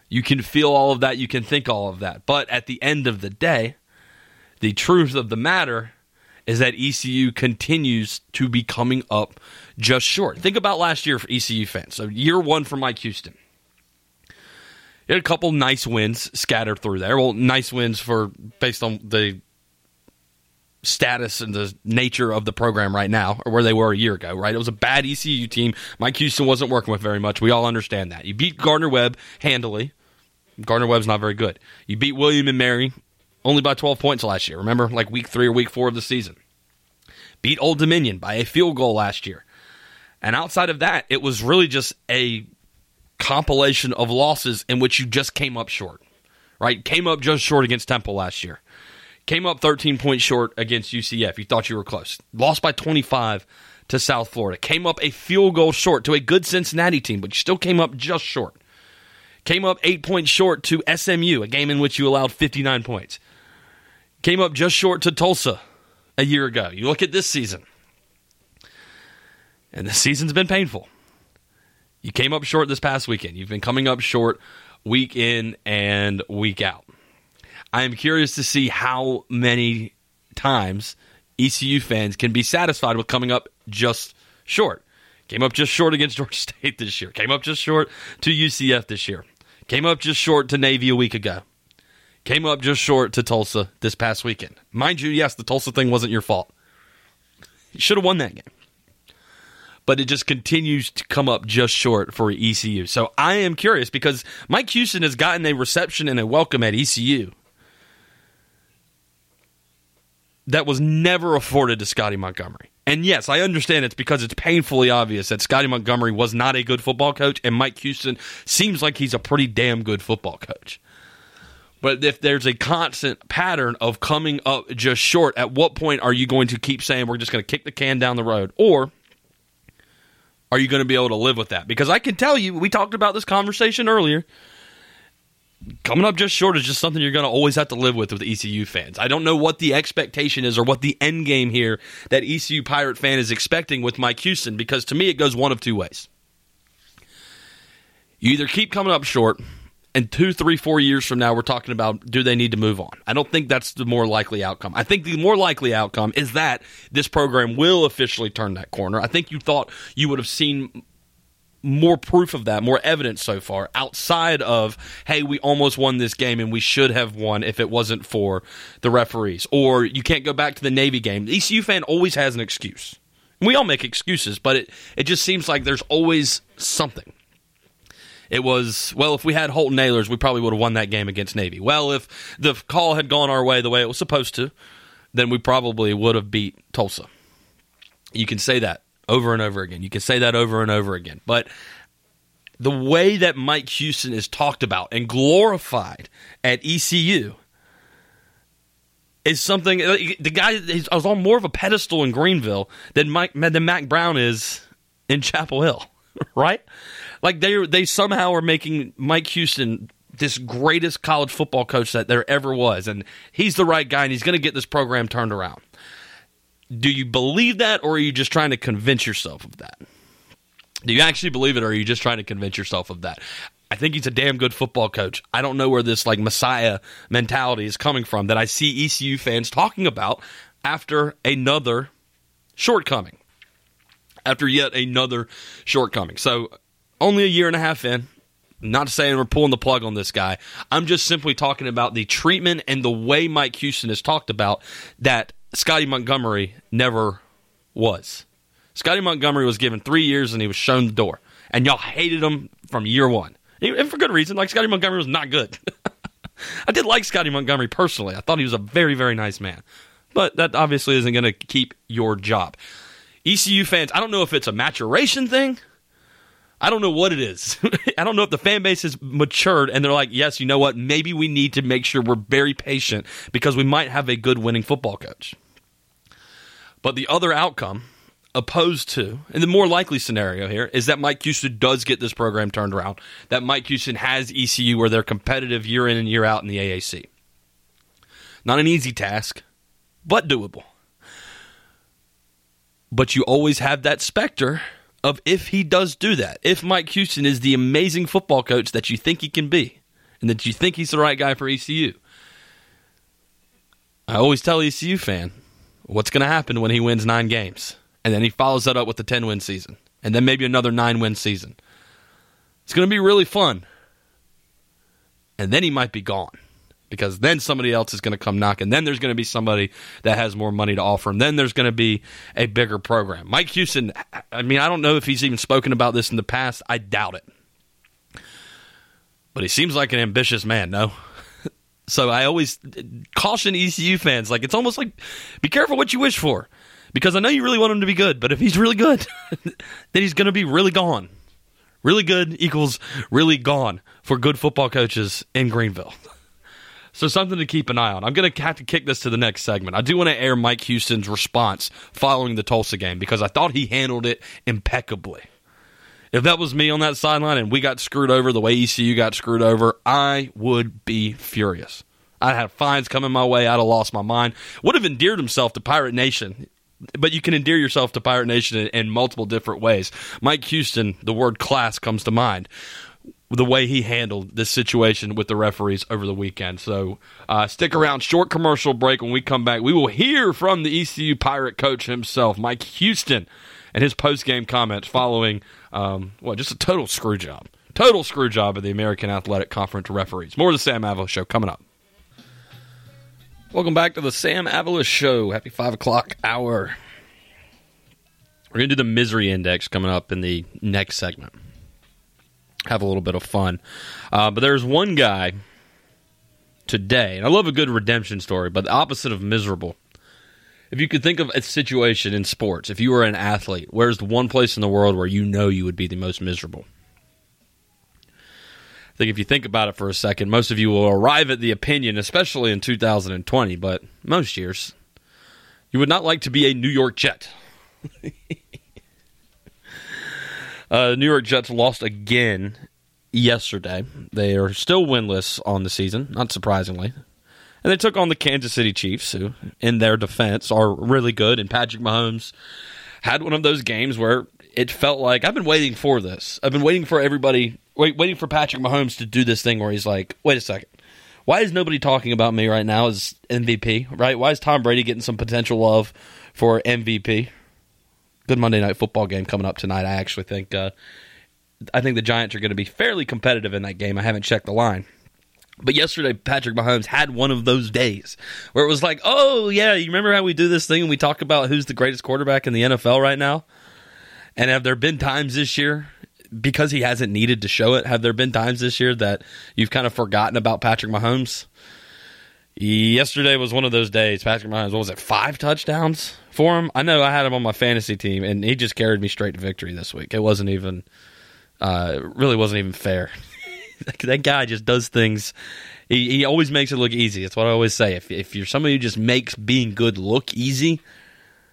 You can feel all of that, you can think all of that. But at the end of the day, the truth of the matter is that ECU continues to be coming up just short. Think about last year for ECU fans. So, year one for Mike Houston. He had a couple nice wins scattered through there. Well, nice wins for based on the status and the nature of the program right now, or where they were a year ago, right? It was a bad ECU team. Mike Houston wasn't working with very much. We all understand that. You beat Gardner Webb handily. Gardner Webb's not very good. You beat William and Mary only by 12 points last year. Remember, like week three or week four of the season. Beat Old Dominion by a field goal last year. And outside of that, it was really just a compilation of losses in which you just came up short, right? Came up just short against Temple last year. Came up 13 points short against UCF. You thought you were close. Lost by 25 to South Florida. Came up a field goal short to a good Cincinnati team, but you still came up just short. Came up eight points short to SMU, a game in which you allowed 59 points. Came up just short to Tulsa a year ago. You look at this season, and the season's been painful. You came up short this past weekend. You've been coming up short week in and week out. I am curious to see how many times ECU fans can be satisfied with coming up just short. Came up just short against Georgia State this year. Came up just short to UCF this year. Came up just short to Navy a week ago. Came up just short to Tulsa this past weekend. Mind you, yes, the Tulsa thing wasn't your fault. You should have won that game. But it just continues to come up just short for ECU. So I am curious because Mike Houston has gotten a reception and a welcome at ECU that was never afforded to Scotty Montgomery. And yes, I understand it's because it's painfully obvious that Scotty Montgomery was not a good football coach, and Mike Houston seems like he's a pretty damn good football coach. But if there's a constant pattern of coming up just short, at what point are you going to keep saying we're just going to kick the can down the road? Or are you going to be able to live with that? Because I can tell you, we talked about this conversation earlier coming up just short is just something you're going to always have to live with with ECU fans. I don't know what the expectation is or what the end game here that ECU Pirate fan is expecting with Mike Houston because to me it goes one of two ways. You either keep coming up short and two, three, four years from now, we're talking about do they need to move on? I don't think that's the more likely outcome. I think the more likely outcome is that this program will officially turn that corner. I think you thought you would have seen more proof of that, more evidence so far outside of, hey, we almost won this game and we should have won if it wasn't for the referees. Or you can't go back to the Navy game. The ECU fan always has an excuse. We all make excuses, but it, it just seems like there's always something. It was, well, if we had Holton Ahlers, we probably would have won that game against Navy. Well, if the call had gone our way the way it was supposed to, then we probably would have beat Tulsa. You can say that over and over again. You can say that over and over again. But the way that Mike Houston is talked about and glorified at ECU is something. The guy is on more of a pedestal in Greenville than Mike than Mack Brown is in Chapel Hill, right? Like they they somehow are making Mike Houston this greatest college football coach that there ever was, and he's the right guy, and he's going to get this program turned around do you believe that or are you just trying to convince yourself of that? Do you actually believe it or are you just trying to convince yourself of that? I think he's a damn good football coach. I don't know where this like messiah mentality is coming from that I see ECU fans talking about after another shortcoming. After yet another shortcoming. So only a year and a half in, not saying we're pulling the plug on this guy. I'm just simply talking about the treatment and the way Mike Houston has talked about that Scotty Montgomery never was. Scotty Montgomery was given three years and he was shown the door. And y'all hated him from year one. And for good reason. Like, Scotty Montgomery was not good. I did like Scotty Montgomery personally. I thought he was a very, very nice man. But that obviously isn't going to keep your job. ECU fans, I don't know if it's a maturation thing I don't know what it is. I don't know if the fan base has matured and they're like, yes, you know what? Maybe we need to make sure we're very patient because we might have a good winning football coach. But the other outcome, opposed to, and the more likely scenario here, is that Mike Houston does get this program turned around. That Mike Houston has ECU where they're competitive year in and year out in the AAC. Not an easy task, but doable. But you always have that specter of if he does do that, if Mike Houston is the amazing football coach that you think he can be, and that you think he's the right guy for ECU. I always tell ECU fan what's going to happen when he wins nine games, and then he follows that up with a ten win season, and then maybe another nine win season. It's going to be really fun, and then he might be gone because then somebody else is going to come knocking. Then there's going to be somebody that has more money to offer him. Then there's going to be a bigger program. Mike Houston, I mean, I don't know if he's even spoken about this in the past. I doubt it. But he seems like an ambitious man, no? so I always caution ECU fans like, it's almost like be careful what you wish for. Because I know you really want him to be good, but if he's really good, then he's going to be really gone. Really good equals really gone for good football coaches in Greenville. So something to keep an eye on. I'm going to have to kick this to the next segment. I do want to air Mike Houston's response following the Tulsa game because I thought he handled it impeccably. If that was me on that sideline and we got screwed over the way ECU got screwed over, I would be furious. I'd have fines coming my way. I'd have lost my mind. Would have endeared himself to Pirate Nation. But you can endear yourself to Pirate Nation in, in multiple different ways. Mike Houston, the word class comes to mind the way he handled this situation with the referees over the weekend. So uh, stick around. Short commercial break. When we come back, we will hear from the ECU Pirate coach himself, Mike Houston, and his post game comments following um, what just a total screw job, total screw job of the American Athletic Conference referees. More of the Sam Avolis Show coming up. Welcome back to the Sam Avolis Show. Happy five o'clock hour. We're gonna do the misery index coming up in the next segment have a little bit of fun. Uh, but there's one guy today, and I love a good redemption story, but the opposite of miserable. If you could think of a situation in sports, if you were an athlete, where's the one place in the world where you know you would be the most miserable? I think if you think about it for a second, most of you will arrive at the opinion, especially in 2020, but most years, you would not like to be a New York Jet. Uh, New York Jets lost again yesterday. They are still winless on the season, not surprisingly. And they took on the Kansas City Chiefs, who, in their defense, are really good. And Patrick Mahomes had one of those games where it felt like I've been waiting for this. I've been waiting for everybody, wait, waiting for Patrick Mahomes to do this thing where he's like, wait a second. Why is nobody talking about me right now as MVP, right? Why is Tom Brady getting some potential love for MVP, good Monday night football game coming up tonight. I actually think uh, I think the Giants are going to be fairly competitive in that game. I haven't checked the line. But yesterday, Patrick Mahomes had one of those days where it was like, oh, yeah, you remember how we do this thing and we talk about who's the greatest quarterback in the NFL right now? And have there been times this year, because he hasn't needed to show it, have there been times this year that you've kind of forgotten about Patrick Mahomes? Yesterday was one of those days. Patrick Mahomes, what was it, five touchdowns for him? I know I had him on my fantasy team, and he just carried me straight to victory this week. It wasn't even, uh, really wasn't even fair. that guy just does things. He, he always makes it look easy. That's what I always say. If, if you're somebody who just makes being good look easy,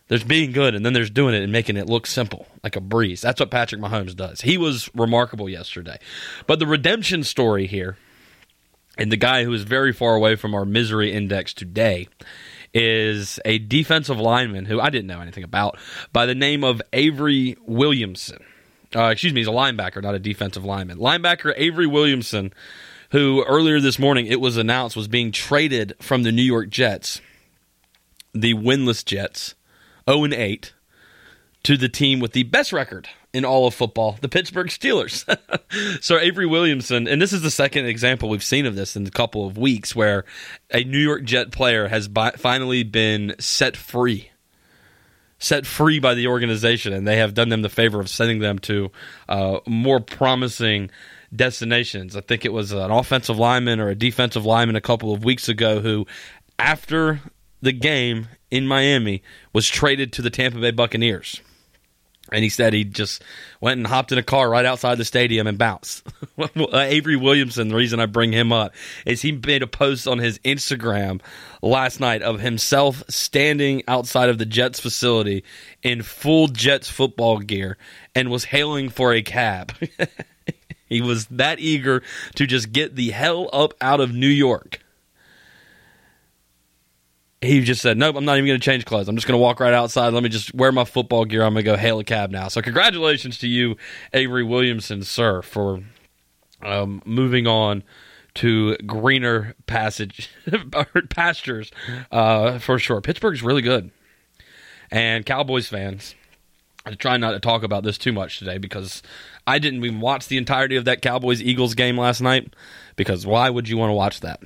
there's being good, and then there's doing it and making it look simple, like a breeze. That's what Patrick Mahomes does. He was remarkable yesterday. But the redemption story here and the guy who is very far away from our misery index today is a defensive lineman who I didn't know anything about by the name of Avery Williamson. Uh, excuse me, he's a linebacker, not a defensive lineman. Linebacker Avery Williamson, who earlier this morning it was announced was being traded from the New York Jets, the winless Jets, 0 and 8, to the team with the best record in all of football, the Pittsburgh Steelers. so Avery Williamson, and this is the second example we've seen of this in a couple of weeks, where a New York Jet player has by, finally been set free. Set free by the organization, and they have done them the favor of sending them to uh, more promising destinations. I think it was an offensive lineman or a defensive lineman a couple of weeks ago who, after the game in Miami, was traded to the Tampa Bay Buccaneers And he said he just went and hopped in a car right outside the stadium and bounced. Avery Williamson, the reason I bring him up is he made a post on his Instagram last night of himself standing outside of the Jets facility in full Jets football gear and was hailing for a cab. he was that eager to just get the hell up out of New York he just said, "Nope, I'm not even going to change clothes. I'm just going to walk right outside. Let me just wear my football gear. I'm going to go hail a cab now." So, congratulations to you, Avery Williamson, sir, for um, moving on to greener passage pastures uh, for sure. Pittsburgh's really good, and Cowboys fans. I try not to talk about this too much today because I didn't even watch the entirety of that Cowboys Eagles game last night. Because why would you want to watch that?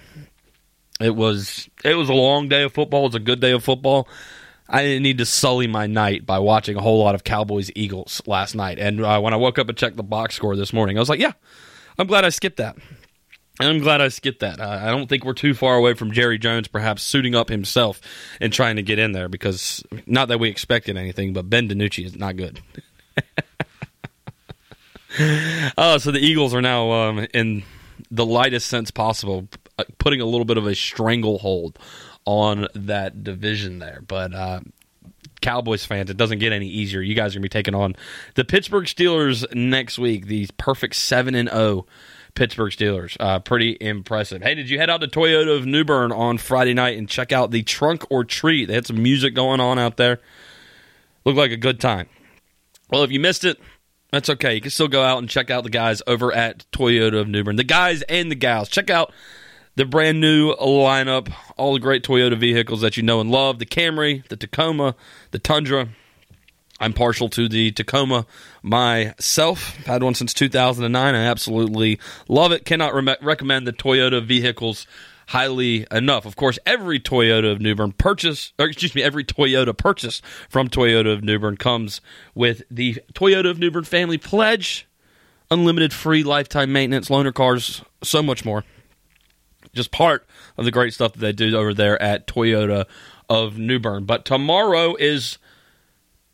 It was it was a long day of football. It was a good day of football. I didn't need to sully my night by watching a whole lot of Cowboys Eagles last night. And uh, when I woke up and checked the box score this morning, I was like, yeah, I'm glad I skipped that. And I'm glad I skipped that. Uh, I don't think we're too far away from Jerry Jones perhaps suiting up himself and trying to get in there because not that we expected anything, but Ben DiNucci is not good. oh, so the Eagles are now um, in the lightest sense possible, uh, putting a little bit of a stranglehold on that division there. But uh, Cowboys fans, it doesn't get any easier. You guys are going to be taking on the Pittsburgh Steelers next week. The perfect seven and zero. Oh Pittsburgh Steelers. Uh, pretty impressive. Hey, did you head out to Toyota of New Bern on Friday night and check out the Trunk or Treat? They had some music going on out there. Looked like a good time. Well, if you missed it, that's okay. You can still go out and check out the guys over at Toyota of New Bern. The guys and the gals. Check out the brand new lineup, all the great Toyota vehicles that you know and love the Camry, the Tacoma, the Tundra. I'm partial to the Tacoma myself. I've Had one since 2009. I absolutely love it. Cannot re- recommend the Toyota vehicles highly enough. Of course, every Toyota of New Bern purchase, excuse me, every Toyota purchase from Toyota of New Bern comes with the Toyota of New Bern family pledge, unlimited free lifetime maintenance, loaner cars, so much more. Just part of the great stuff that they do over there at Toyota of New Bern. But tomorrow is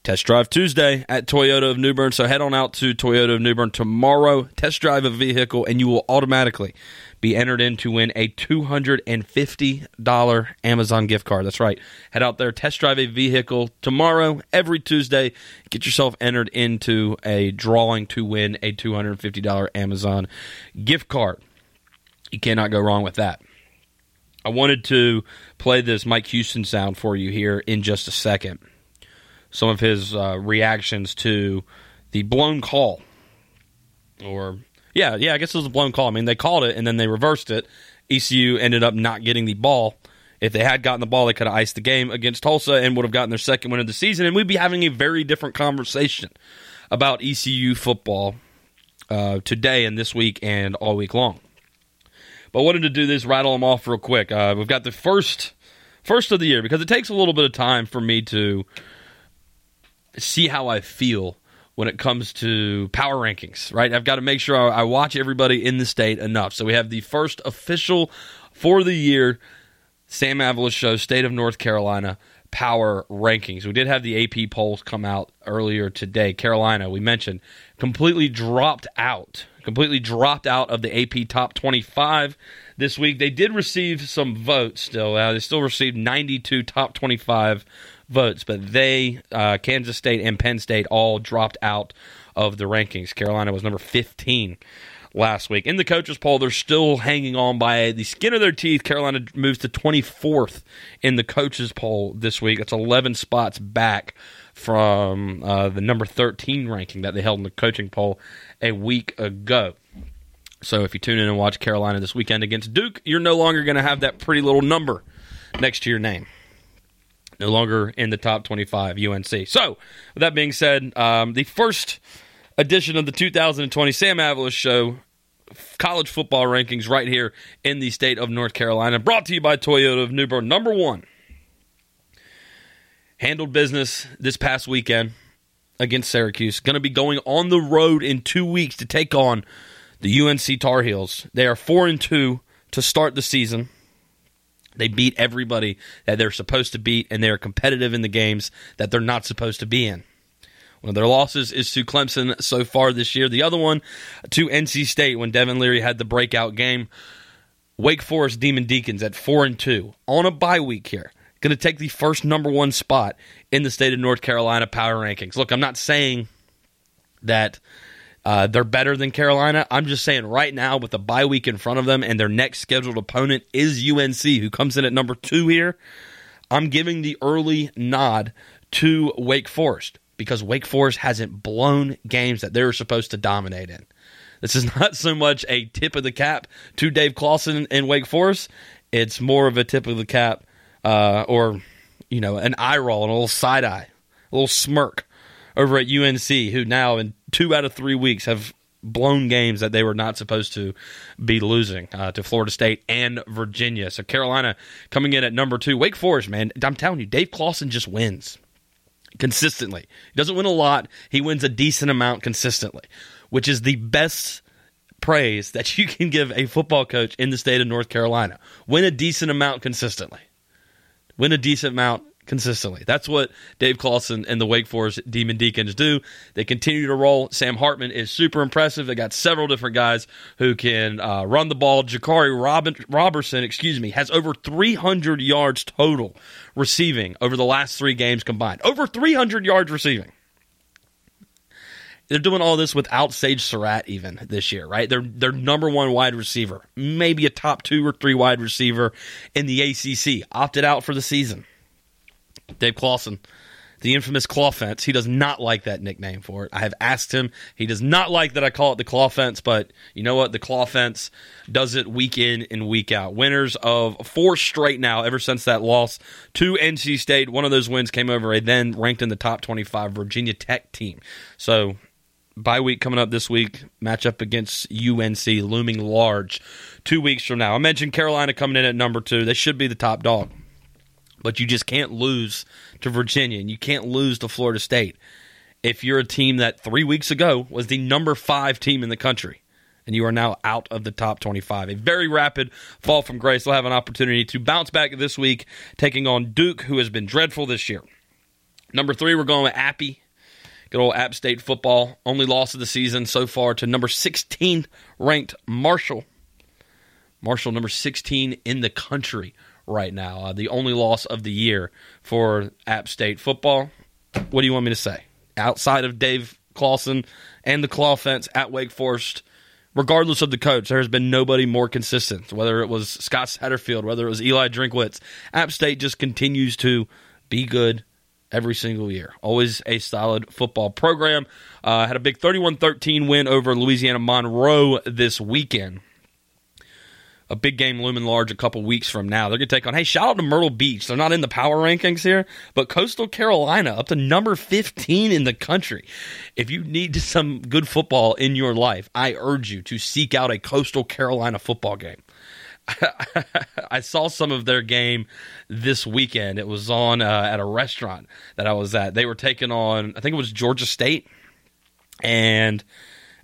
Test Drive Tuesday at Toyota of New Bern. So head on out to Toyota of New Bern tomorrow, test drive a vehicle, and you will automatically be entered in to win a $250 Amazon gift card. That's right. Head out there, test drive a vehicle tomorrow, every Tuesday. Get yourself entered into a drawing to win a $250 Amazon gift card. You cannot go wrong with that. I wanted to play this Mike Houston sound for you here in just a second. Some of his uh, reactions to the blown call or yeah, yeah, I guess it was a blown call. I mean, they called it and then they reversed it. ECU ended up not getting the ball. If they had gotten the ball, they could have iced the game against Tulsa and would have gotten their second win of the season, and we'd be having a very different conversation about ECU football uh, today and this week and all week long. But I wanted to do this, rattle them off real quick. Uh, we've got the first first of the year because it takes a little bit of time for me to see how I feel when it comes to power rankings, right? I've got to make sure I, I watch everybody in the state enough. So we have the first official for the year Sam Avolis Show, State of North Carolina power rankings. We did have the AP polls come out earlier today. Carolina, we mentioned, completely dropped out, completely dropped out of the AP top 25 this week. They did receive some votes still. Uh, they still received 92 top 25 votes, but they, uh, Kansas State and Penn State, all dropped out of the rankings. Carolina was number 15 last week. In the coaches poll, they're still hanging on by the skin of their teeth. Carolina moves to 24th in the coaches poll this week. That's 11 spots back from uh, the number 13 ranking that they held in the coaching poll a week ago. So if you tune in and watch Carolina this weekend against Duke, you're no longer going to have that pretty little number next to your name no longer in the top 25 UNC. So, with that being said, um, the first edition of the 2020 Sam Avolis Show college football rankings right here in the state of North Carolina, brought to you by Toyota of New Bern. Number one, handled business this past weekend against Syracuse. Going to be going on the road in two weeks to take on the UNC Tar Heels. They are four and two to start the season. They beat everybody that they're supposed to beat, and they're competitive in the games that they're not supposed to be in. One of their losses is to Clemson so far this year. The other one to NC State when Devin Leary had the breakout game. Wake Forest Demon Deacons at four and two on a bye week here. Going to take the first number one spot in the state of North Carolina power rankings. Look, I'm not saying that uh, they're better than Carolina. I'm just saying right now, with the bye week in front of them and their next scheduled opponent is UNC, who comes in at number two here. I'm giving the early nod to Wake Forest because Wake Forest hasn't blown games that they were supposed to dominate in. This is not so much a tip of the cap to Dave Clawson and Wake Forest. It's more of a tip of the cap, uh, or you know, an eye roll and a little side eye, a little smirk over at UNC, who now in two out of three weeks have blown games that they were not supposed to be losing uh, to Florida State and Virginia. So Carolina coming in at number two. Wake Forest, man, I'm telling you, Dave Clawson just wins consistently. He doesn't win a lot, he wins a decent amount consistently, which is the best praise that you can give a football coach in the state of North Carolina. Win a decent amount consistently. Win a decent amount consistently. That's what Dave Clawson and the Wake Forest Demon Deacons do. They continue to roll. Sam Hartman is super impressive. They got several different guys who can uh, run the ball. Jaquarii Robin, Roberson, excuse me, has over 300 yards total receiving over the last three games combined. Over 300 yards receiving. They're doing all this without Sage Surratt even this year, right? They're their number one wide receiver, maybe a top two or three wide receiver in the ACC, opted out for the season. Dave Clawson, the infamous claw fence. He does not like that nickname for it. I have asked him. He does not like that I call it the claw fence, but you know what? The claw fence does it week in and week out. Winners of four straight now ever since that loss to NC State. One of those wins came over a then ranked in the top 25 Virginia Tech team. So bye week coming up this week, matchup against UNC looming large two weeks from now. I mentioned Carolina coming in at number two. They should be the top dog but you just can't lose to Virginia and you can't lose to Florida State if you're a team that three weeks ago was the number five team in the country and you are now out of the top 25. A very rapid fall from grace. They'll have an opportunity to bounce back this week, taking on Duke, who has been dreadful this year. Number three, we're going with Appy. Good old App State football. Only loss of the season so far to number 16 ranked Marshall. Marshall, number 16 in the country right now. Uh, the only loss of the year for App State football. What do you want me to say? Outside of Dave Clawson and the claw fence at Wake Forest, regardless of the coach, there has been nobody more consistent. Whether it was Scott Satterfield, whether it was Eli Drinkwitz, App State just continues to be good every single year. Always a solid football program. Uh, had a big 31 13 win over Louisiana Monroe this weekend a big game looming large a couple weeks from now. They're going to take on, hey, shout out to Myrtle Beach. They're not in the power rankings here, but Coastal Carolina up to number 15 in the country. If you need some good football in your life, I urge you to seek out a Coastal Carolina football game. I saw some of their game this weekend. It was on uh, at a restaurant that I was at. They were taking on, I think it was Georgia State. And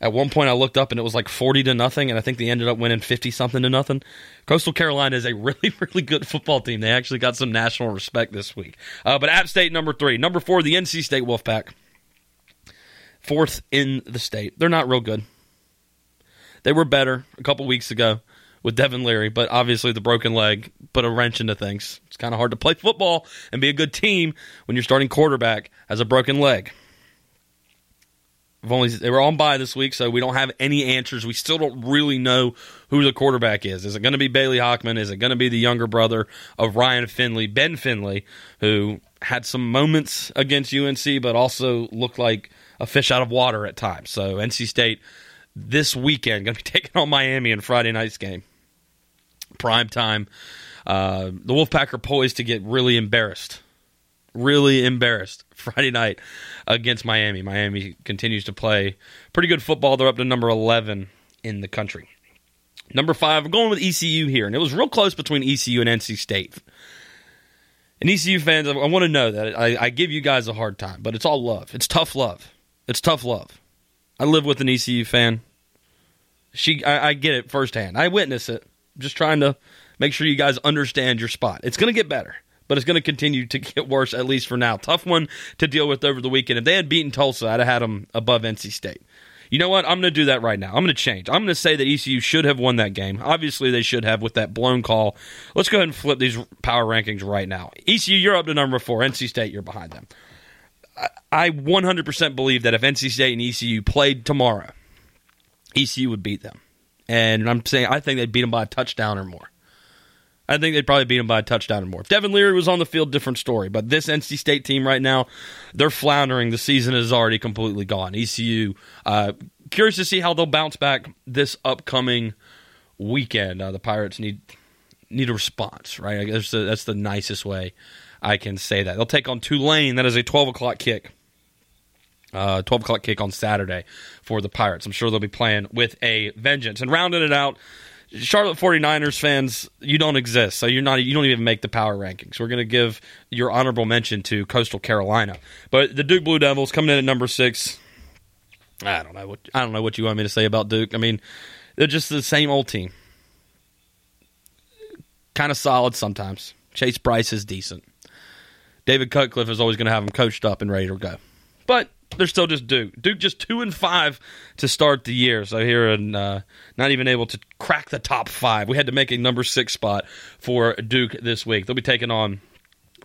at one point, I looked up and it was like forty to nothing, and I think they ended up winning fifty something to nothing. Coastal Carolina is a really, really good football team. They actually got some national respect this week. Uh, but App State number three, number four, the NC State Wolfpack, fourth in the state. They're not real good. They were better a couple weeks ago with Devin Leary, but obviously the broken leg put a wrench into things. It's kind of hard to play football and be a good team when you're starting quarterback has a broken leg. We've only they were on by this week, so we don't have any answers. We still don't really know who the quarterback is. Is it going to be Bailey Hockman? Is it going to be the younger brother of Ryan Finley, Ben Finley, who had some moments against UNC, but also looked like a fish out of water at times. So NC State this weekend going to be taking on Miami in Friday night's game, prime time. Uh, the Wolfpack are poised to get really embarrassed really embarrassed Friday night against Miami. Miami continues to play pretty good football. They're up to number 11 in the country. Number five, I'm going with ECU here, and it was real close between ECU and NC State. And ECU fans, I want to know that I, I give you guys a hard time, but it's all love. It's tough love. It's tough love. I live with an ECU fan. She, I, I get it firsthand. I witness it. I'm just trying to make sure you guys understand your spot. It's going to get better. But it's going to continue to get worse at least for now. Tough one to deal with over the weekend. If they had beaten Tulsa, I'd have had them above NC State. You know what? I'm going to do that right now. I'm going to change. I'm going to say that ECU should have won that game. Obviously, they should have with that blown call. Let's go ahead and flip these power rankings right now. ECU, you're up to number four. NC State, you're behind them. I 100% believe that if NC State and ECU played tomorrow, ECU would beat them. And I'm saying I think they'd beat them by a touchdown or more. I think they'd probably beat them by a touchdown or more. If Devin Leary was on the field, different story. But this NC State team right now, they're floundering. The season is already completely gone. ECU, uh, curious to see how they'll bounce back this upcoming weekend. Uh, the Pirates need need a response, right? That's the nicest way I can say that. They'll take on Tulane. That is a 12 o'clock kick. Uh, 12 o'clock kick on Saturday for the Pirates. I'm sure they'll be playing with a vengeance. And rounding it out, Charlotte 49ers fans, you don't exist. So you're not you don't even make the power rankings. We're going to give your honorable mention to Coastal Carolina. But the Duke Blue Devils coming in at number 6. I don't know what I don't know what you want me to say about Duke. I mean, they're just the same old team. Kind of solid sometimes. Chase Brice is decent. David Cutcliffe is always going to have them coached up and ready to go. But they're still just Duke. Duke just two and five to start the year. So here and uh, not even able to crack the top five. We had to make a number six spot for Duke this week. They'll be taking on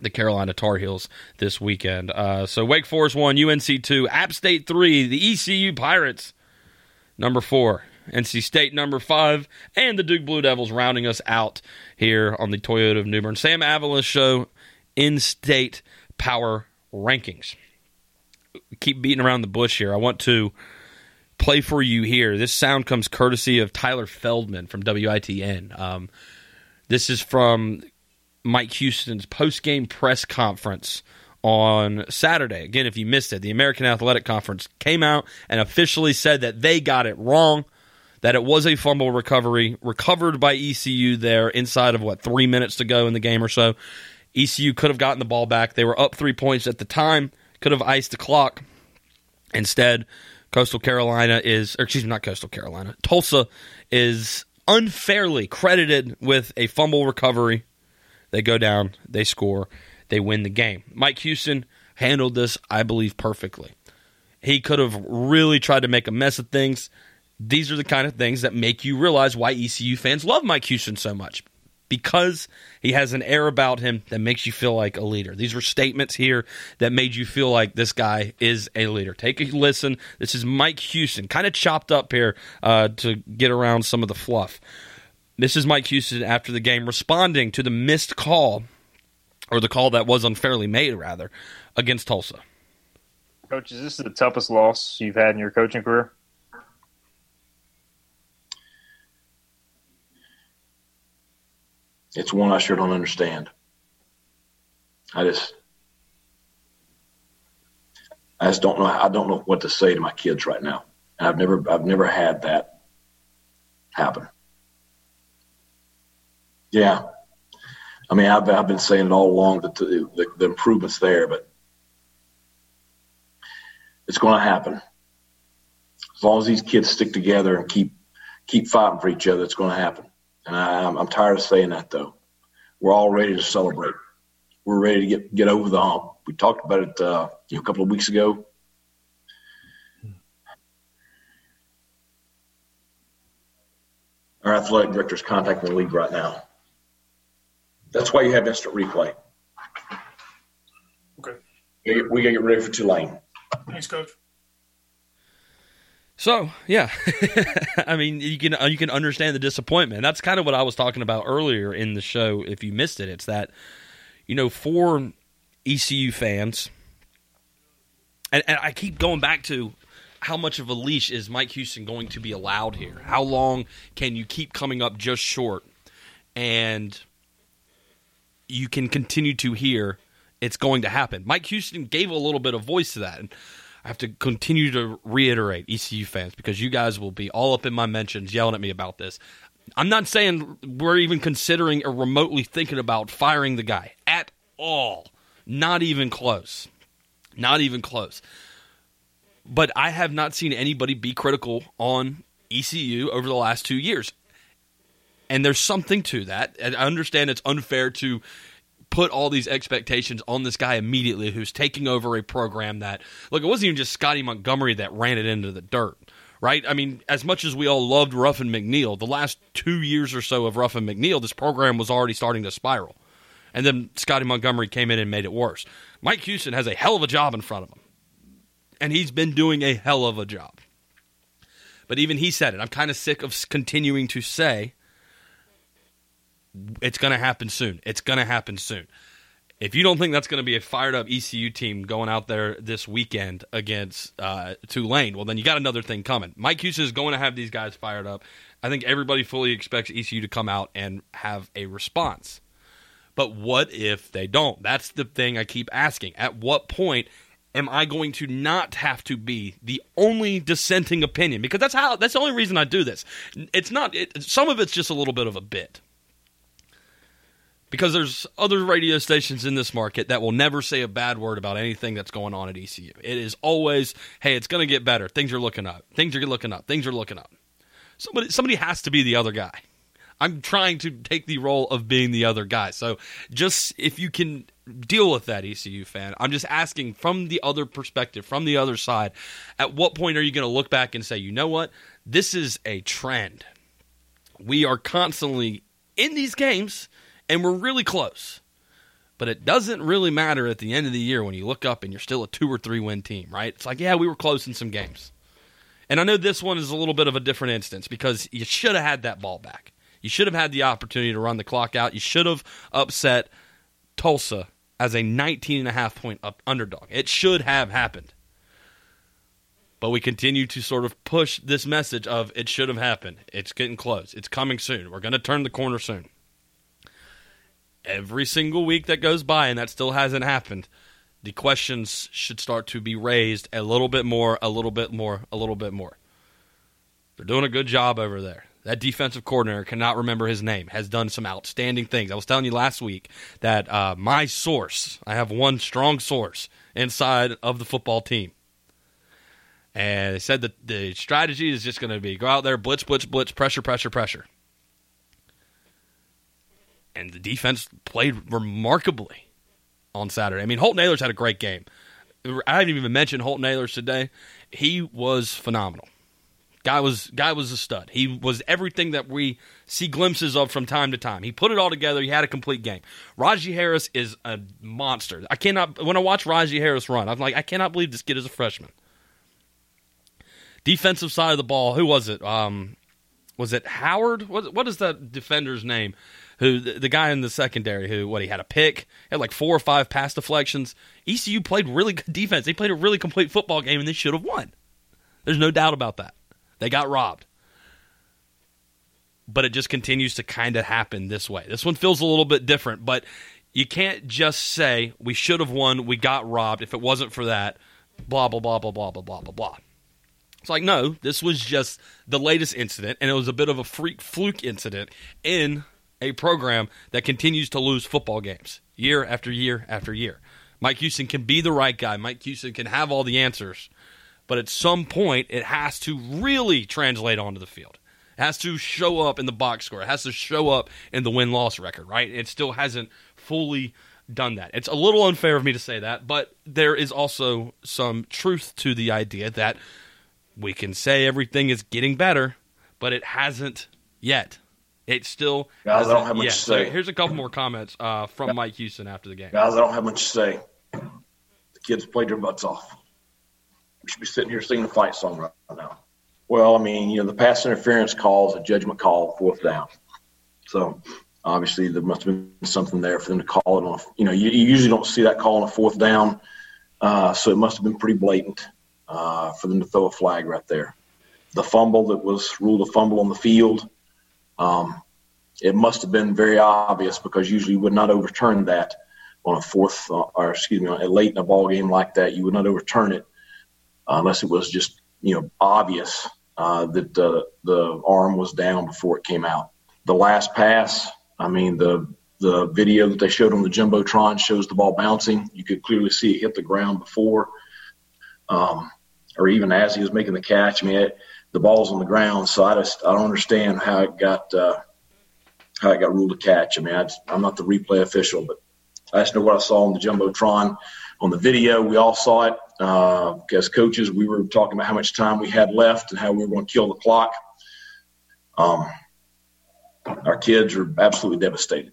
the Carolina Tar Heels this weekend. Uh, so Wake Forest one, UNC two, App State three, the ECU Pirates number four. NC State number five, and the Duke Blue Devils rounding us out here on the Toyota of New Bern. Sam Avolis Show in state power rankings keep beating around the bush here. I want to play for you here. This sound comes courtesy of Tyler Feldman from WITN. Um, this is from Mike Houston's post game press conference on Saturday. Again, if you missed it, the American Athletic Conference came out and officially said that they got it wrong. That it was a fumble recovery recovered by ECU there inside of what three minutes to go in the game or so. ECU could have gotten the ball back. They were up three points at the time could have iced the clock. Instead, Coastal Carolina is, or excuse me, not Coastal Carolina, Tulsa is unfairly credited with a fumble recovery. They go down, they score, they win the game. Mike Houston handled this, I believe, perfectly. He could have really tried to make a mess of things. These are the kind of things that make you realize why ECU fans love Mike Houston so much because he has an air about him that makes you feel like a leader. These were statements here that made you feel like this guy is a leader. Take a listen. This is Mike Houston, kind of chopped up here uh, to get around some of the fluff. This is Mike Houston after the game responding to the missed call, or the call that was unfairly made, rather, against Tulsa. Coach, is this the toughest loss you've had in your coaching career? It's one I sure don't understand. I just, I just don't know. I don't know what to say to my kids right now. And I've never, I've never had that happen. Yeah. I mean, I've, I've been saying it all along that the, the, the improvements there, but it's going to happen. As long as these kids stick together and keep, keep fighting for each other, it's going to happen. And I, I'm tired of saying that though. We're all ready to celebrate. We're ready to get get over the hump. We talked about it uh, you know, a couple of weeks ago. Our athletic director is contacting the league right now. That's why you have instant replay. Okay. We gotta get ready for Tulane. Thanks, coach. So yeah, I mean you can uh, you can understand the disappointment. That's kind of what I was talking about earlier in the show. If you missed it, it's that you know for ECU fans, and, and I keep going back to how much of a leash is Mike Houston going to be allowed here? How long can you keep coming up just short, and you can continue to hear it's going to happen? Mike Houston gave a little bit of voice to that. And, I have to continue to reiterate, ECU fans, because you guys will be all up in my mentions yelling at me about this. I'm not saying we're even considering or remotely thinking about firing the guy at all. Not even close. Not even close. But I have not seen anybody be critical on ECU over the last two years. And there's something to that. I understand it's unfair to put all these expectations on this guy immediately who's taking over a program that look it wasn't even just Scotty Montgomery that ran it into the dirt right? I mean as much as we all loved Ruffin McNeill, the last two years or so of Ruffin McNeill, this program was already starting to spiral. And then Scotty Montgomery came in and made it worse. Mike Houston has a hell of a job in front of him. And he's been doing a hell of a job. But even he said it. I'm kind of sick of continuing to say it's going to happen soon. It's going to happen soon. If you don't think that's going to be a fired up ECU team going out there this weekend against uh, Tulane, well, then you got another thing coming. Mike Houston is going to have these guys fired up. I think everybody fully expects ECU to come out and have a response. But what if they don't? That's the thing I keep asking. At what point am I going to not have to be the only dissenting opinion? Because that's how that's the only reason I do this. It's not it, some of it's just a little bit of a bit because there's other radio stations in this market that will never say a bad word about anything that's going on at ECU. It is always, hey, it's going to get better. Things are looking up. Things are looking up. Things are looking up. Somebody somebody has to be the other guy. I'm trying to take the role of being the other guy. So just if you can deal with that ECU fan, I'm just asking from the other perspective, from the other side, at what point are you going to look back and say, "You know what? This is a trend. We are constantly in these games and we're really close. But it doesn't really matter at the end of the year when you look up and you're still a two or three win team, right? It's like, yeah, we were close in some games. And I know this one is a little bit of a different instance because you should have had that ball back. You should have had the opportunity to run the clock out. You should have upset Tulsa as a 19 and a half point up underdog. It should have happened. But we continue to sort of push this message of it should have happened. It's getting close. It's coming soon. We're going to turn the corner soon every single week that goes by and that still hasn't happened, the questions should start to be raised a little bit more, a little bit more, a little bit more. They're doing a good job over there. That defensive coordinator cannot remember his name, has done some outstanding things. I was telling you last week that uh, my source, I have one strong source inside of the football team. And they said that the strategy is just going to be go out there, blitz, blitz, blitz, pressure, pressure, pressure and the defense played remarkably on Saturday. I mean, Holt Ahlers had a great game. I haven't even mentioned Holt Ahlers today. He was phenomenal. Guy was guy was a stud. He was everything that we see glimpses of from time to time. He put it all together. He had a complete game. Rahjai Harris is a monster. I cannot when I watch Rahjai Harris run, I'm like, I cannot believe this kid is a freshman. Defensive side of the ball, who was it? Um, was it Howard? What what is that defender's name? Who the, the guy in the secondary who what he had a pick, had like four or five pass deflections. ECU played really good defense. They played a really complete football game and they should have won. There's no doubt about that. They got robbed. But it just continues to kind of happen this way. This one feels a little bit different, but you can't just say we should have won, we got robbed. If it wasn't for that, blah blah blah blah blah blah blah blah blah. It's like no, this was just the latest incident, and it was a bit of a freak fluke incident in a program that continues to lose football games year after year after year. Mike Houston can be the right guy. Mike Houston can have all the answers. But at some point, it has to really translate onto the field. It has to show up in the box score. It has to show up in the win loss record, right? It still hasn't fully done that. It's a little unfair of me to say that, but there is also some truth to the idea that we can say everything is getting better, but it hasn't yet. It still guys. I don't have much yeah, to say. So here's a couple more comments uh, from Mike Houston after the game. Guys, I don't have much to say. The kids played their butts off. We should be sitting here singing the fight song right now. Well, I mean, you know, the pass interference calls a judgment call, fourth down. So obviously there must have been something there for them to call it on. You know, you, you usually don't see that call on a fourth down, uh, so it must have been pretty blatant uh, for them to throw a flag right there. The fumble that was ruled a fumble on the field um, it must have been very obvious because usually you would not overturn that on a fourth, uh, or excuse me, a late in a ball game like that. You would not overturn it unless it was just you know obvious uh, that uh, the arm was down before it came out. The last pass, I mean the the video that they showed on the jumbotron shows the ball bouncing. You could clearly see it hit the ground before, um, or even as he was making the catch. I mean, it, the ball's on the ground. So I just I don't understand how it got uh, how it got ruled a catch. I mean, I am not the replay official, but I just know what I saw on the jumbotron, on the video. We all saw it. Uh, as coaches, we were talking about how much time we had left and how we were going to kill the clock. Um, our kids are absolutely devastated.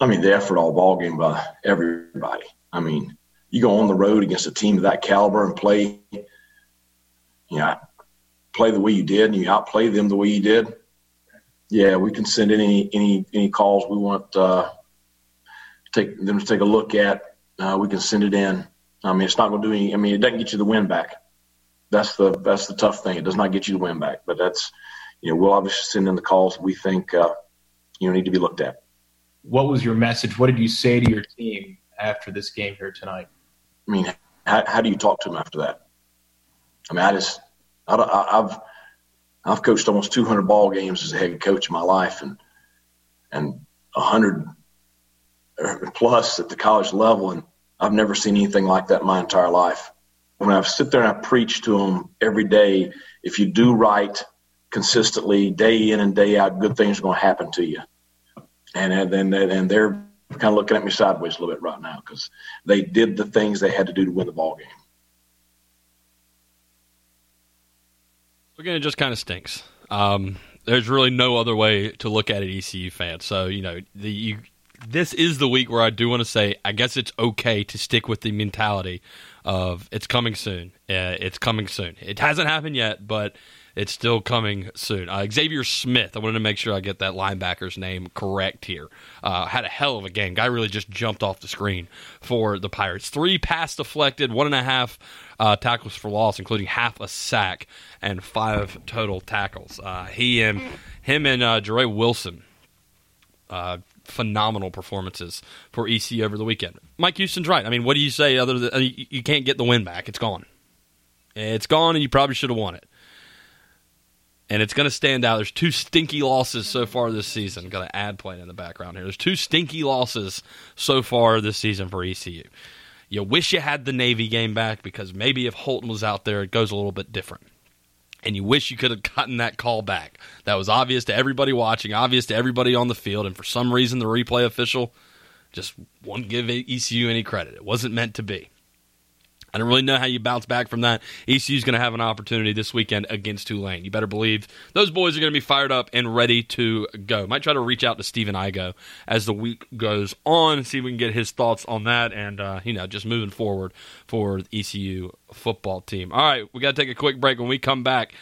I mean, the effort all ball game by everybody. I mean, you go on the road against a team of that caliber and play, you know, play the way you did, and you outplay them the way you did. Yeah, we can send any any any calls we want uh, take them to take a look at. Uh, we can send it in. I mean, it's not going to do any. I mean, it doesn't get you the win back. That's the that's the tough thing. It does not get you the win back. But that's you know we'll obviously send in the calls we think uh, you know need to be looked at. What was your message? What did you say to your team after this game here tonight? I mean, how, how do you talk to them after that? I mean, I just I, I've I've coached almost 200 ball games as a head coach in my life, and and 100 er, plus at the college level, and I've never seen anything like that in my entire life. When I sit there and I preach to them every day, if you do right consistently, day in and day out, good things are going to happen to you. And then and they're kind of looking at me sideways a little bit right now because they did the things they had to do to win the ball game. Again, it just kind of stinks. Um, there's really no other way to look at it, ECU fans. So you know, the you, this is the week where I do want to say, I guess it's okay to stick with the mentality of it's coming soon. Uh, it's coming soon. It hasn't happened yet, but it's still coming soon. Uh, Xavier Smith, I wanted to make sure I get that linebacker's name correct here. Uh, had a hell of a game. Guy really just jumped off the screen for the Pirates. Three pass deflected, one and a half uh, tackles for loss, including half a sack and five total tackles. Uh, he and him and uh, Wilson. Uh, phenomenal performances for EC over the weekend. Mike Houston's right. I mean, what do you say other than you can't get the win back? It's gone. It's gone, and you probably should have won it and it's going to stand out. There's two stinky losses so far this season. Got an ad playing in the background here. There's two stinky losses so far this season for ECU. You wish you had the Navy game back because maybe if Holton was out there, it goes a little bit different. And you wish you could have gotten that call back. That was obvious to everybody watching, obvious to everybody on the field, and for some reason, the replay official just won't give ECU any credit. It wasn't meant to be. I don't really know how you bounce back from that. ECU is going to have an opportunity this weekend against Tulane. You better believe those boys are going to be fired up and ready to go. Might try to reach out to Stephen Igo as the week goes on see if we can get his thoughts on that and, uh, you know, just moving forward for the ECU football team. All right, we got to take a quick break. When we come back,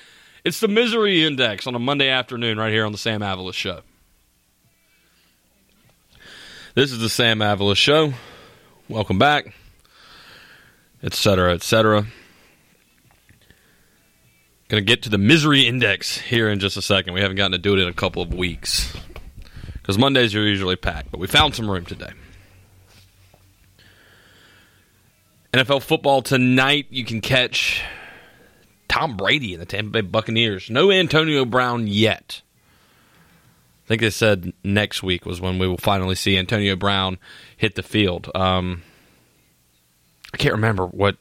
it's the Misery Index on a Monday afternoon right here on the Sam Avolis Show. This is the Sam Avolis Show. Welcome back etc., etc. Going to get to the misery index here in just a second. We haven't gotten to do it in a couple of weeks because Mondays are usually packed, but we found some room today. NFL football tonight, you can catch Tom Brady and the Tampa Bay Buccaneers. No Antonio Brown yet. I think they said next week was when we will finally see Antonio Brown hit the field. Um, I can't remember what.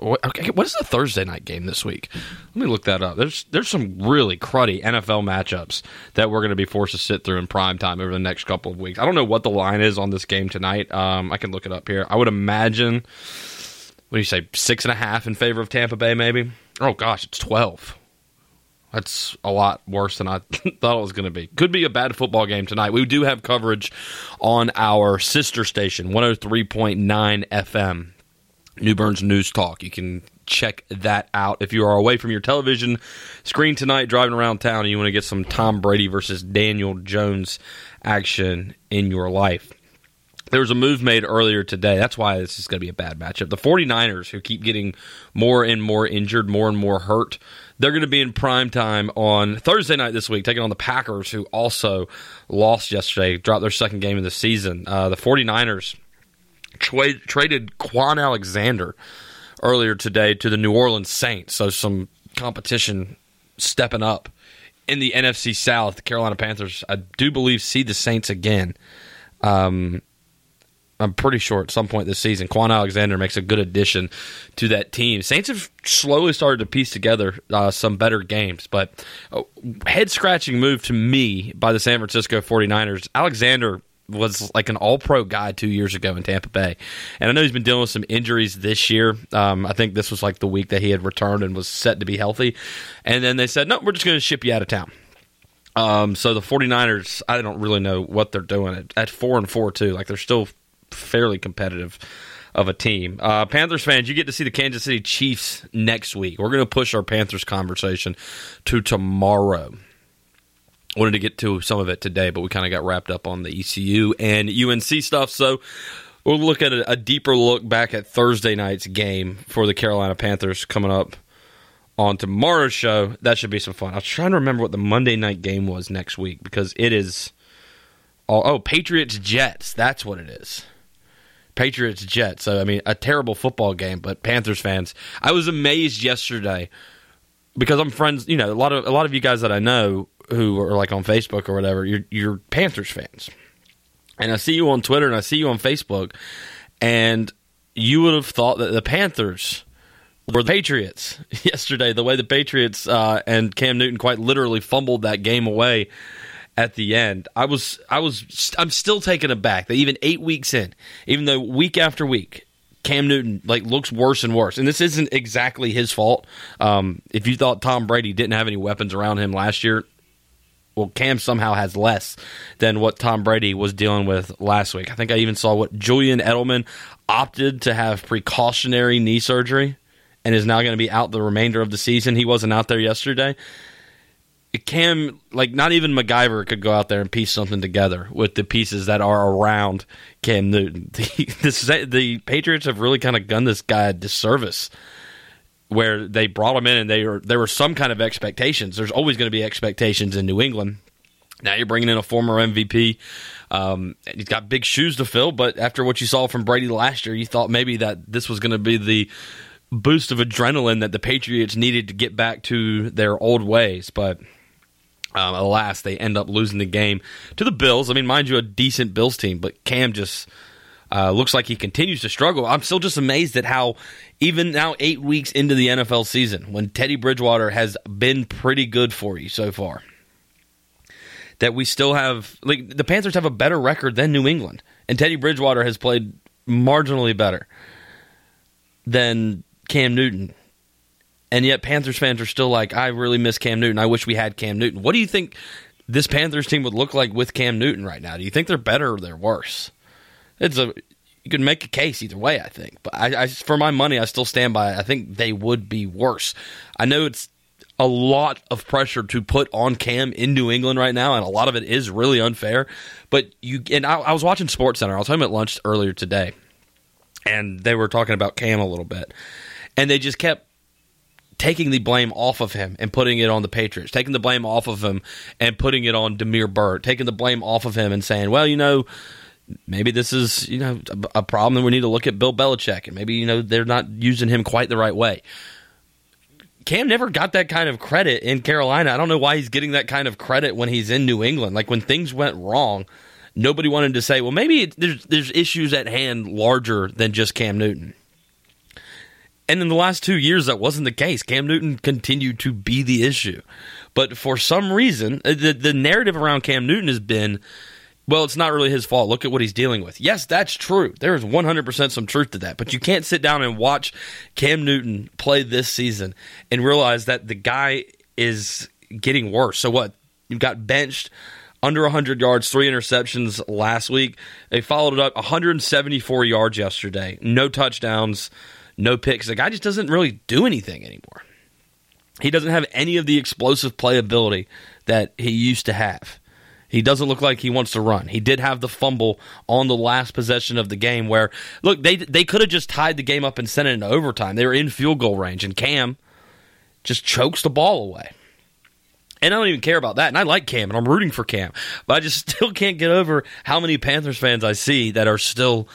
What, okay, what is the Thursday night game this week? Let me look that up. There's there's some really cruddy NFL matchups that we're going to be forced to sit through in prime time over the next couple of weeks. I don't know what the line is on this game tonight. Um, I can look it up here. I would imagine. What do you say? Six and a half in favor of Tampa Bay, maybe. Oh gosh, it's twelve. That's a lot worse than I thought it was going to be. Could be a bad football game tonight. We do have coverage on our sister station, 103.9 FM, New Bern's News Talk. You can check that out. If you are away from your television screen tonight, driving around town, and you want to get some Tom Brady versus Daniel Jones action in your life. There was a move made earlier today. That's why this is going to be a bad matchup. The 49ers, who keep getting more and more injured, more and more hurt, they're going to be in prime time on Thursday night this week, taking on the Packers, who also lost yesterday, dropped their second game of the season. Uh, the 49ers tra- traded Kwon Alexander earlier today to the New Orleans Saints. So some competition stepping up in the NFC South. The Carolina Panthers, I do believe, see the Saints again. Um, I'm pretty sure at some point this season, Kwon Alexander makes a good addition to that team. Saints have slowly started to piece together uh, some better games, but uh, head scratching move to me by the San Francisco 49ers. Alexander was like an all pro guy two years ago in Tampa Bay. And I know he's been dealing with some injuries this year. Um, I think this was like the week that he had returned and was set to be healthy. And then they said, no, we're just going to ship you out of town. Um, so the 49ers, I don't really know what they're doing at, at four and four too. Like they're still fairly competitive of a team. Uh, Panthers fans, you get to see the Kansas City Chiefs next week. We're going to push our Panthers conversation to tomorrow. Wanted to get to some of it today, but we kind of got wrapped up on the ECU and UNC stuff. So we'll look at a, a deeper look back at Thursday night's game for the Carolina Panthers coming up on tomorrow's show. That should be some fun. I was trying to remember what the Monday night game was next week because it is. Oh, oh Patriots Jets. That's what it is. Patriots Jets. So I mean, a terrible football game, but Panthers fans. I was amazed yesterday because I'm friends. You know, a lot of a lot of you guys that I know who are like on Facebook or whatever. You're you're Panthers fans, and I see you on Twitter and I see you on Facebook, and you would have thought that the Panthers were the Patriots yesterday. The way the Patriots uh, and Cam Newton quite literally fumbled that game away at the end. I was I was I'm still taken aback that even 8 weeks in, even though week after week Cam Newton like looks worse and worse. And this isn't exactly his fault. Um, if you thought Tom Brady didn't have any weapons around him last year, well, Cam somehow has less than what Tom Brady was dealing with last week. I think I even saw what Julian Edelman opted to have precautionary knee surgery and is now going to be out the remainder of the season. He wasn't out there yesterday. Cam, like not even MacGyver could go out there and piece something together with the pieces that are around Cam Newton. The, this, the Patriots have really kind of gunned this guy a disservice, where they brought him in and they were there were some kind of expectations. There's always going to be expectations in New England. Now you're bringing in a former MVP. Um, he's got big shoes to fill, but after what you saw from Brady last year, you thought maybe that this was going to be the boost of adrenaline that the Patriots needed to get back to their old ways. But um, alas, they end up losing the game to the Bills. I mean, mind you, a decent Bills team, but Cam just uh, looks like he continues to struggle. I'm still just amazed at how, even now, eight weeks into the NFL season, when Teddy Bridgewater has been pretty good for you so far, that we still have like the Panthers have a better record than New England, and Teddy Bridgewater has played marginally better than Cam Newton and yet Panthers fans are still like, I really miss Cam Newton. I wish we had Cam Newton. What do you think this Panthers team would look like with Cam Newton right now? Do you think they're better or they're worse? It's a you could make a case either way. I think, but I, I for my money, I still stand by. It. I think they would be worse. I know it's a lot of pressure to put on Cam in New England right now, and a lot of it is really unfair. But you and I, I was watching Sports Center. I was home at lunch earlier today, and they were talking about Cam a little bit, and they just kept taking the blame off of him and putting it on the Patriots, taking the blame off of him and putting it on Damiere Byrd, taking the blame off of him and saying, well, you know, maybe this is, you know, a problem and we need to look at Bill Belichick and maybe, you know, they're not using him quite the right way. Cam never got that kind of credit in Carolina. I don't know why he's getting that kind of credit when he's in New England. Like when things went wrong, nobody wanted to say, well, maybe there's there's issues at hand larger than just Cam Newton. And in the last two years, that wasn't the case. Cam Newton continued to be the issue. But for some reason, uh, the, the narrative around Cam Newton has been well, it's not really his fault. Look at what he's dealing with. Yes, that's true. There is 100% some truth to that. But you can't sit down and watch Cam Newton play this season and realize that the guy is getting worse. So what? You got benched under 100 yards, three interceptions last week. They followed it up 174 yards yesterday, no touchdowns no picks. The guy just doesn't really do anything anymore. He doesn't have any of the explosive playability that he used to have. He doesn't look like he wants to run. He did have the fumble on the last possession of the game where look, they they could have just tied the game up and sent it into overtime. They were in field goal range and Cam just chokes the ball away. And I don't even care about that. And I like Cam and I'm rooting for Cam. But I just still can't get over how many Panthers fans I see that are still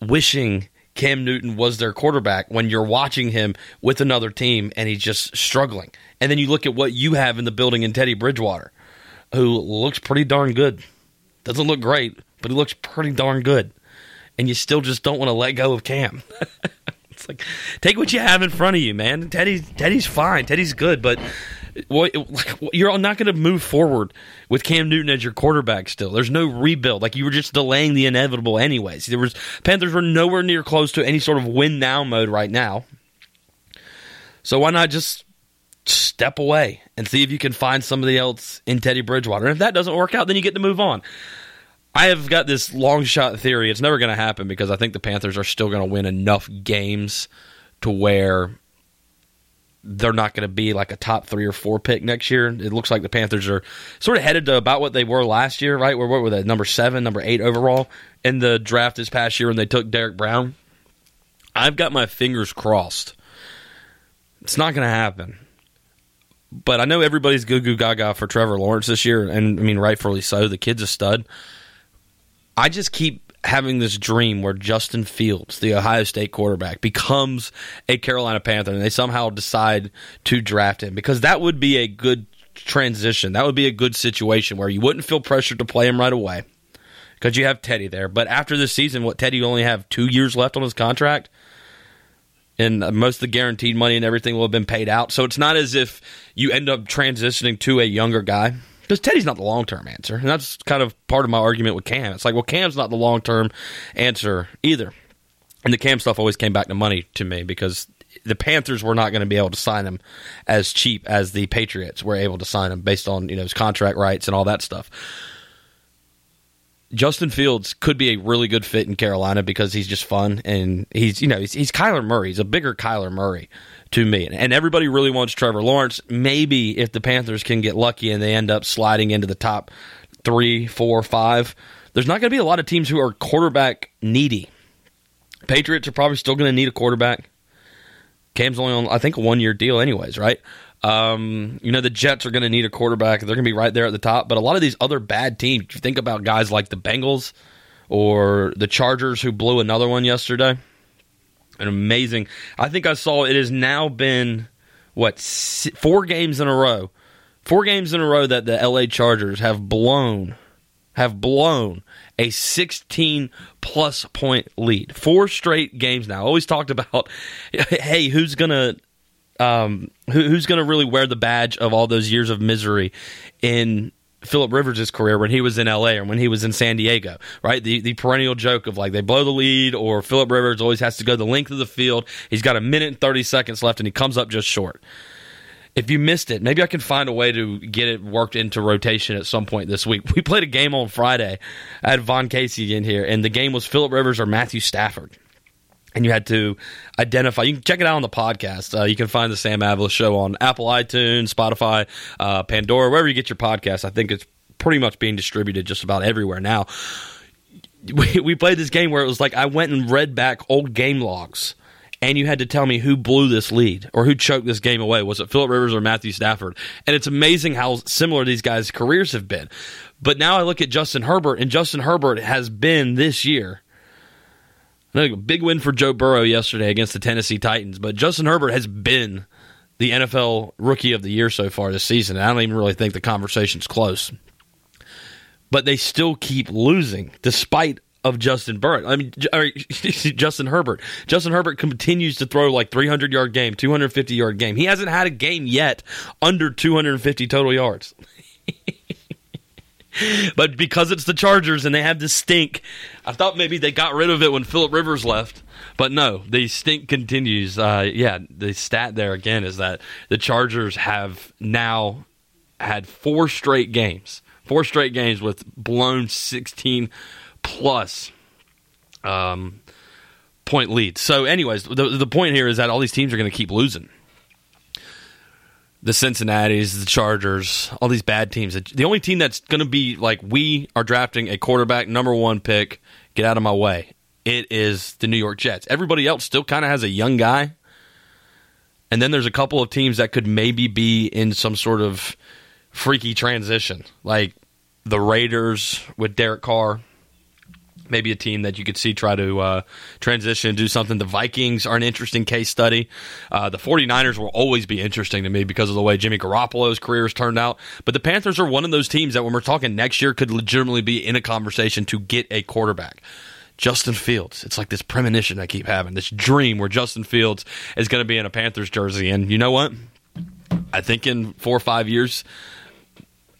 wishing Cam Newton was their quarterback when you're watching him with another team and he's just struggling. And then you look at what you have in the building in Teddy Bridgewater, who looks pretty darn good. Doesn't look great, but he looks pretty darn good. And you still just don't want to let go of Cam. it's like take what you have in front of you, man. Teddy's Teddy's fine. Teddy's good, but you're not going to move forward with Cam Newton as your quarterback. Still, there's no rebuild. Like you were just delaying the inevitable, anyways. There was Panthers were nowhere near close to any sort of win now mode right now. So why not just step away and see if you can find somebody else in Teddy Bridgewater? And if that doesn't work out, then you get to move on. I have got this long shot theory. It's never going to happen because I think the Panthers are still going to win enough games to where they're not going to be like a top three or four pick next year. It looks like the Panthers are sort of headed to about what they were last year, right? Where what were they? Number seven, number eight overall in the draft this past year when they took Derrick Brown. I've got my fingers crossed. It's not going to happen. But I know everybody's goo goo gaga for Trevor Lawrence this year, and I mean, rightfully so. The kid's a stud. I just keep having this dream where Justin Fields, the Ohio State quarterback, becomes a Carolina Panther and they somehow decide to draft him because that would be a good transition. That would be a good situation where you wouldn't feel pressured to play him right away because you have Teddy there. But after this season, what Teddy only have two years left on his contract, and uh, most of the guaranteed money and everything will have been paid out. So it's not as if you end up transitioning to a younger guy because Teddy's not the long term answer, and that's kind of part of my argument with Cam. It's like, well, Cam's not the long term answer either, and the Cam stuff always came back to money to me because the Panthers were not going to be able to sign him as cheap as the Patriots were able to sign him based on you know his contract rights and all that stuff. Justin Fields could be a really good fit in Carolina because he's just fun and he's you know he's, he's Kyler Murray. He's a bigger Kyler Murray to me. And everybody really wants Trevor Lawrence. Maybe if the Panthers can get lucky and they end up sliding into the top three, four, five, there's not going to be a lot of teams who are quarterback needy. Patriots are probably still going to need a quarterback. Cam's only on, I think, a one year deal, anyways, right? Um, you know, the Jets are going to need a quarterback. They're going to be right there at the top. But a lot of these other bad teams, if you think about guys like the Bengals or the Chargers who blew another one yesterday. An amazing. I think I saw it has now been what four games in a row, four games in a row that the L.A. Chargers have blown, have blown a 16 plus point lead. Four straight games now. Always talked about, hey, who's gonna, um, who, who's gonna really wear the badge of all those years of misery in Philip Rivers' career when he was in LA or when he was in San Diego, right? The the perennial joke of like they blow the lead or Philip Rivers always has to go the length of the field. He's got a minute and 30 seconds left and he comes up just short. If you missed it, maybe I can find a way to get it worked into rotation at some point this week. We played a game on Friday. I had Von Casey in here, and the game was Philip Rivers or Matthew Stafford and you had to identify. You can check it out on the podcast. Uh, you can find the Sam Avolis Show on Apple, iTunes, Spotify, uh, Pandora, wherever you get your podcast. I think it's pretty much being distributed just about everywhere now. We, we played this game where it was like I went and read back old game logs, and you had to tell me who blew this lead or who choked this game away. Was it Philip Rivers or Matthew Stafford? And it's amazing how similar these guys' careers have been. But now I look at Justin Herbert, and Justin Herbert has been this year big win for Joe Burrow yesterday against the Tennessee Titans, but Justin Herbert has been the NFL Rookie of the Year so far this season. I don't even really think the conversation's close. But they still keep losing despite of Justin Burrow. I mean, Justin Herbert. Justin Herbert continues to throw like 300 yard game, 250 yard game. He hasn't had a game yet under 250 total yards. but because it's the Chargers and they have this stink, I thought maybe they got rid of it when Philip Rivers left. But no, the stink continues. Uh, yeah, the stat there again is that the Chargers have now had four straight games, four straight games with blown 16 plus um, point leads. So, anyways, the, the point here is that all these teams are going to keep losing the Cincinnati's, the Chargers, all these bad teams. The only team that's going to be like, we are drafting a quarterback, number one pick, get out of my way. It is the New York Jets. Everybody else still kind of has a young guy. And then there's a couple of teams that could maybe be in some sort of freaky transition, like the Raiders with Derek Carr maybe a team that you could see try to uh, transition and do something. The Vikings are an interesting case study. Uh, the 49ers will always be interesting to me because of the way Jimmy Garoppolo's career has turned out. But the Panthers are one of those teams that when we're talking next year could legitimately be in a conversation to get a quarterback. Justin Fields. It's like this premonition I keep having, this dream where Justin Fields is going to be in a Panthers jersey. And you know what? I think in four or five years,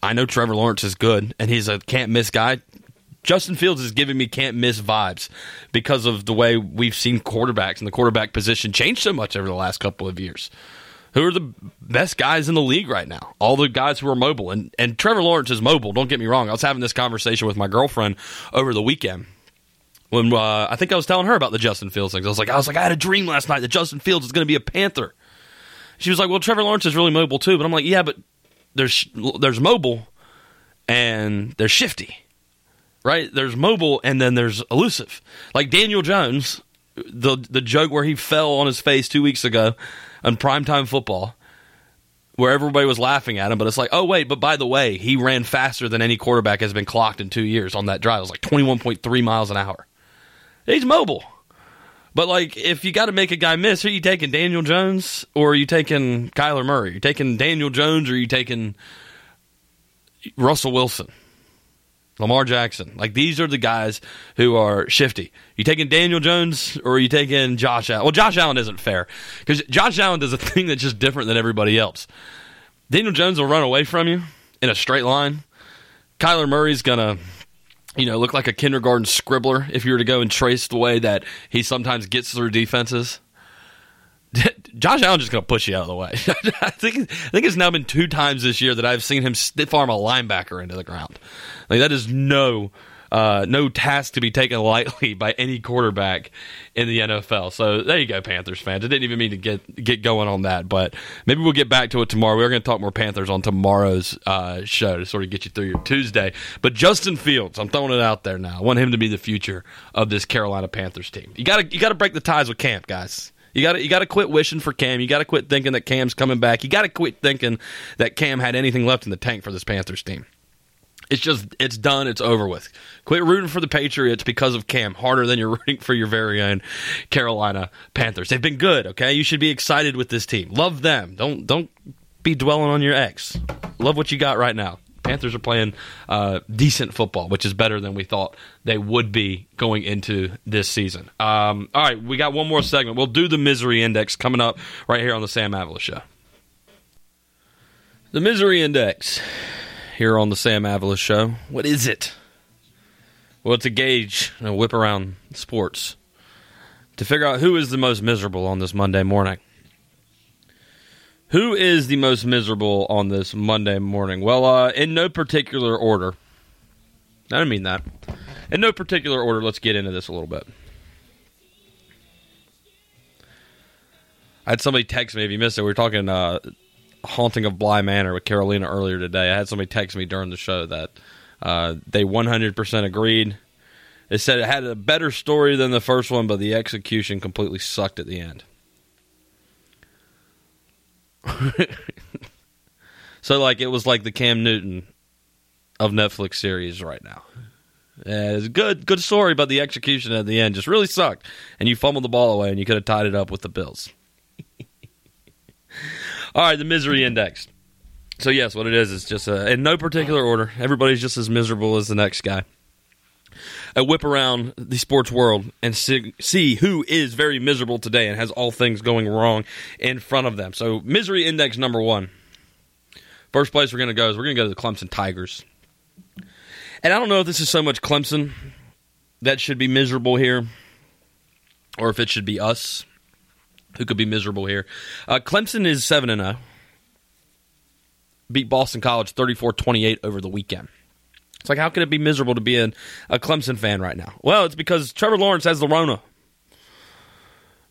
I know Trevor Lawrence is good and he's a can't miss guy. Justin Fields is giving me can't miss vibes because of the way we've seen quarterbacks and the quarterback position change so much over the last couple of years. Who are the best guys in the league right now? All the guys who are mobile. And, and Trevor Lawrence is mobile. Don't get me wrong. I was having this conversation with my girlfriend over the weekend when uh, I think I was telling her about the Justin Fields things. I was like, I was like, I had a dream last night that Justin Fields is going to be a Panther. She was like, Well, Trevor Lawrence is really mobile too. But I'm like, Yeah, but there's there's mobile and they're shifty, right? There's mobile and then there's elusive. Like Daniel Jones, the the joke where he fell on his face two weeks ago on primetime football. Where everybody was laughing at him, but it's like, oh wait, but by the way, he ran faster than any quarterback has been clocked in two years on that drive. It was like twenty one point three miles an hour. He's mobile. But like, if you got to make a guy miss, are you taking Daniel Jones or are you taking Kyler Murray? Are you taking Daniel Jones or are you taking Russell Wilson, Lamar Jackson? Like these are the guys who are shifty. You taking Daniel Jones or are you taking Josh Allen? Well, Josh Allen isn't fair because Josh Allen does a thing that's just different than everybody else. Daniel Jones will run away from you in a straight line. Kyler Murray's gonna you know, look like a kindergarten scribbler if you were to go and trace the way that he sometimes gets through defenses. Josh Allen's just going to push you out of the way. I think I think it's now been two times this year that I've seen him stiff arm a linebacker into the ground. Like that is no uh, no task to be taken lightly by any quarterback in the NFL. So there you go, Panthers fans. I didn't even mean to get get going on that, but maybe we'll get back to it tomorrow. We're going to talk more Panthers on tomorrow's uh, show to sort of get you through your Tuesday. But Justin Fields, I'm throwing it out there now. I want him to be the future of this Carolina Panthers team. You got to you got to break the ties with Cam, guys. You got you got to quit wishing for Cam. You got to quit thinking that Cam's coming back. You got to quit thinking that Cam had anything left in the tank for this Panthers team. It's just it's done. It's over with. Quit rooting for the Patriots because of Cam harder than you're rooting for your very own Carolina Panthers. They've been good. Okay, you should be excited with this team. Love them. Don't don't be dwelling on your ex. Love what you got right now. Panthers are playing uh, decent football, which is better than we thought they would be going into this season. Um, all right, we got one more segment. We'll do the misery index coming up right here on the Sam Avolis Show. The misery index here on the Sam Avolis Show. What is it? Well, it's a gauge, and a whip around sports to figure out who is the most miserable on this Monday morning. Who is the most miserable on this Monday morning? Well, uh, in no particular order. I don't mean that. In no particular order, let's get into this a little bit. I had somebody text me if you missed it. We were talking uh, Haunting of Bly Manor with Carolina earlier today. I had somebody text me during the show that uh, they 100% agreed. They said it had a better story than the first one, but the execution completely sucked at the end. so, like, it was like the Cam Newton of Netflix series right now. Yeah, it's good, good story, but the execution at the end just really sucked, and you fumbled the ball away, and you could have tied it up with the Bills. All right, the misery index. So yes, what it is is just a, in no particular order. Everybody's just as miserable as the next guy. I whip around the sports world and see, see who is very miserable today and has all things going wrong in front of them. So misery index number one. First place we're going to go is we're going to go to the Clemson Tigers. And I don't know if this is so much Clemson that should be miserable here, or if it should be us who could be miserable here. Uh, Clemson is 7 and 0. Beat Boston College 34 28 over the weekend. It's like, how could it be miserable to be a, Clemson fan right now? Well, it's because Trevor Lawrence has the Rona.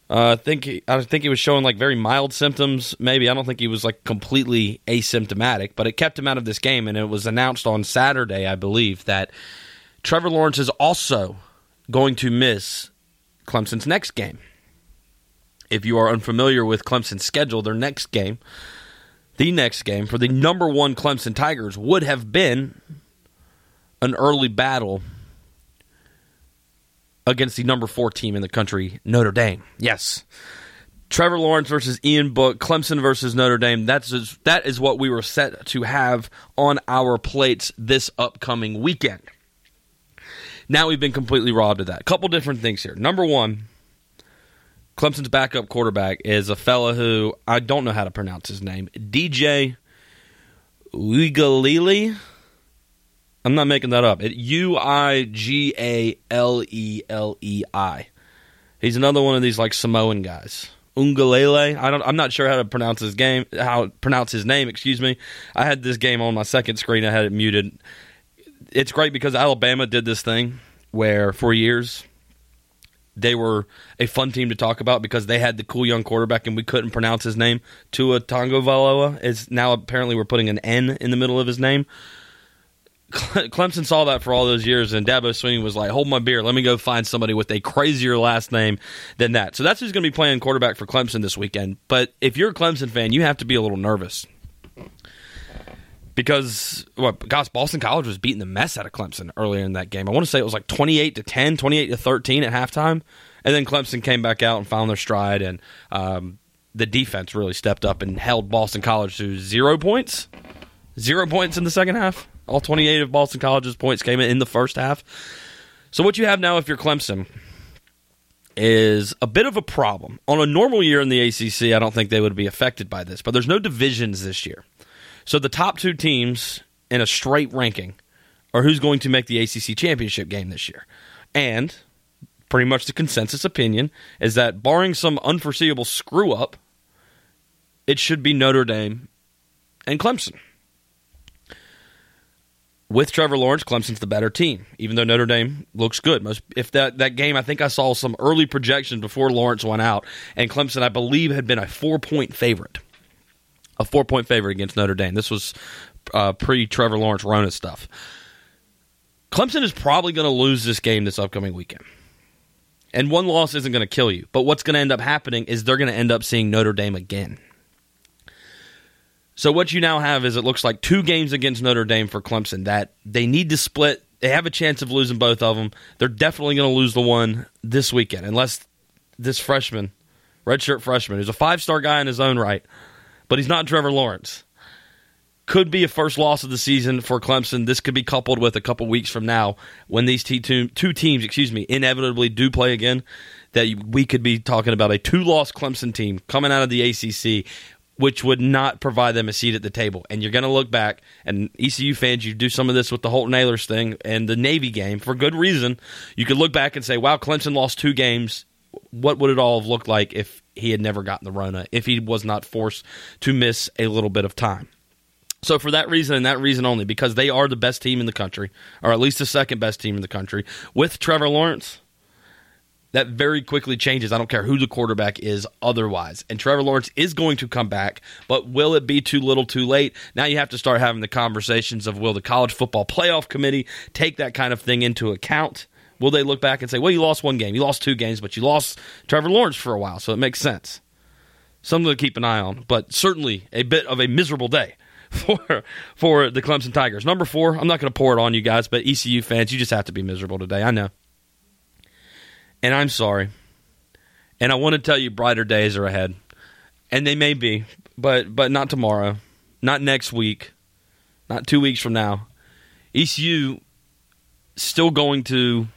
Uh, I think he, I think he was showing like very mild symptoms. Maybe I don't think he was like completely asymptomatic, but it kept him out of this game. And it was announced on Saturday, I believe, that Trevor Lawrence is also going to miss Clemson's next game. If you are unfamiliar with Clemson's schedule, their next game, the next game for the number one Clemson Tigers would have been an early battle against the number four team in the country, Notre Dame. Yes. Trevor Lawrence versus Ian Book, Clemson versus Notre Dame. That's just, that is what we were set to have on our plates this upcoming weekend. Now we've been completely robbed of that. A couple different things here. Number one, Clemson's backup quarterback is a fella who I don't know how to pronounce his name. DJ Uigalele. I'm not making that up. U I G A L E L E I. He's another one of these like Samoan guys. Ungalele. I don't. I'm not sure how to pronounce his game. How pronounce his name? Excuse me. I had this game on my second screen. I had it muted. It's great because Alabama did this thing where for years they were a fun team to talk about because they had the cool young quarterback and we couldn't pronounce his name. Tua Tagovailoa is now apparently we're putting an N in the middle of his name. Clemson saw that for all those years, and Dabo Swinney was like, "Hold my beer, let me go find somebody with a crazier last name than that." So that's who's going to be playing quarterback for Clemson this weekend. But if you're a Clemson fan, you have to be a little nervous because what gosh, Boston College was beating the mess out of Clemson earlier in that game. I want to say it was like 28 to 10, 28 to 13 at halftime, and then Clemson came back out and found their stride, and um, the defense really stepped up and held Boston College to zero points, zero points in the second half. All 28 of Boston College's points came in the first half. So what you have now, if you're Clemson, is a bit of a problem. On a normal year in the ACC, I don't think they would be affected by this, but there's no divisions this year. So the top two teams in a straight ranking are who's going to make the ACC championship game this year. And pretty much the consensus opinion is that barring some unforeseeable screw up, it should be Notre Dame and Clemson. With Trevor Lawrence, Clemson's the better team, even though Notre Dame looks good. Most if that, that game, I think I saw some early projections before Lawrence went out, and Clemson, I believe, had been a four point favorite a four point favorite against Notre Dame. This was uh, pre Trevor Lawrence Rona stuff. Clemson is probably going to lose this game this upcoming weekend. And one loss isn't going to kill you. But what's going to end up happening is they're going to end up seeing Notre Dame again. So what you now have is it looks like two games against Notre Dame for Clemson that they need to split. They have a chance of losing both of them. They're definitely going to lose the one this weekend unless this freshman, redshirt freshman, who's a five star guy in his own right, but he's not Trevor Lawrence. Could be a first loss of the season for Clemson. This could be coupled with a couple weeks from now when these two, two teams, excuse me, inevitably do play again. That we could be talking about a two-loss Clemson team coming out of the ACC, which would not provide them a seat at the table. And you're going to look back, and ECU fans, you do some of this with the Holton Ahlers thing and the Navy game for good reason. You could look back and say, "Wow, Clemson lost two games. What would it all have looked like if he had never gotten the Rona uh, if he was not forced to miss a little bit of time. So for that reason and that reason only, because they are the best team in the country, or at least the second best team in the country, with Trevor Lawrence, that very quickly changes. I don't care who the quarterback is otherwise. And Trevor Lawrence is going to come back, but will it be too little too late? Now you have to start having the conversations of will the college football playoff committee take that kind of thing into account? Will they look back and say, well, you lost one game, you lost two games, but you lost Trevor Lawrence for a while, so it makes sense. Something to keep an eye on, but certainly a bit of a miserable day for for the Clemson Tigers. Number four, I'm not going to pour it on you guys, but ECU fans, you just have to be miserable today. I know, and I'm sorry, and I want to tell you, brighter days are ahead, and they may be, but but not tomorrow, not next week, not two weeks from now. ECU still going to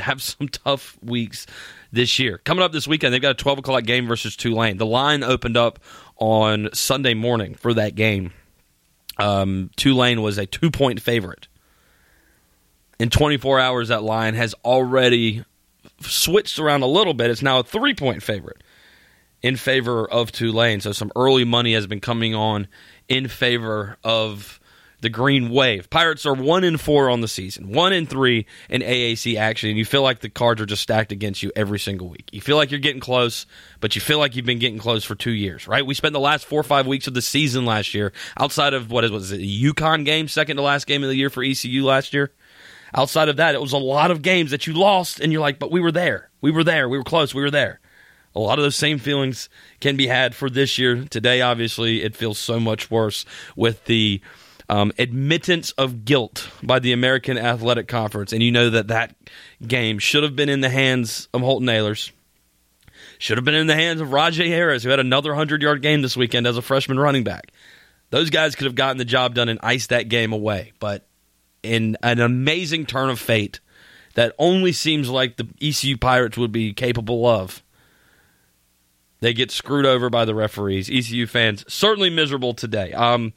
have some tough weeks this year. Coming up this weekend, they've got a 12 o'clock game versus Tulane. The line opened up on Sunday morning for that game. Um, Tulane was a two point favorite. In 24 hours, that line has already switched around a little bit. It's now a three point favorite in favor of Tulane. So some early money has been coming on in favor of the Green Wave. Pirates are one in four on the season, one in three in AAC action, and you feel like the cards are just stacked against you every single week. You feel like you're getting close, but you feel like you've been getting close for two years, right? We spent the last four or five weeks of the season last year outside of what is was it, a UConn game, second to last game of the year for ECU last year. Outside of that, it was a lot of games that you lost, and you're like, but we were there, we were there, we were close, we were there. A lot of those same feelings can be had for this year. Today, obviously, it feels so much worse with the um, admittance of guilt by the American Athletic Conference, and you know that that game should have been in the hands of Holton Ahlers, should have been in the hands of Rahjai Harris, who had another hundred yard game this weekend as a freshman running back. Those guys could have gotten the job done and iced that game away, but in an amazing turn of fate that only seems like the ECU Pirates would be capable of, They get screwed over by the referees. ECU fans certainly miserable today. Um,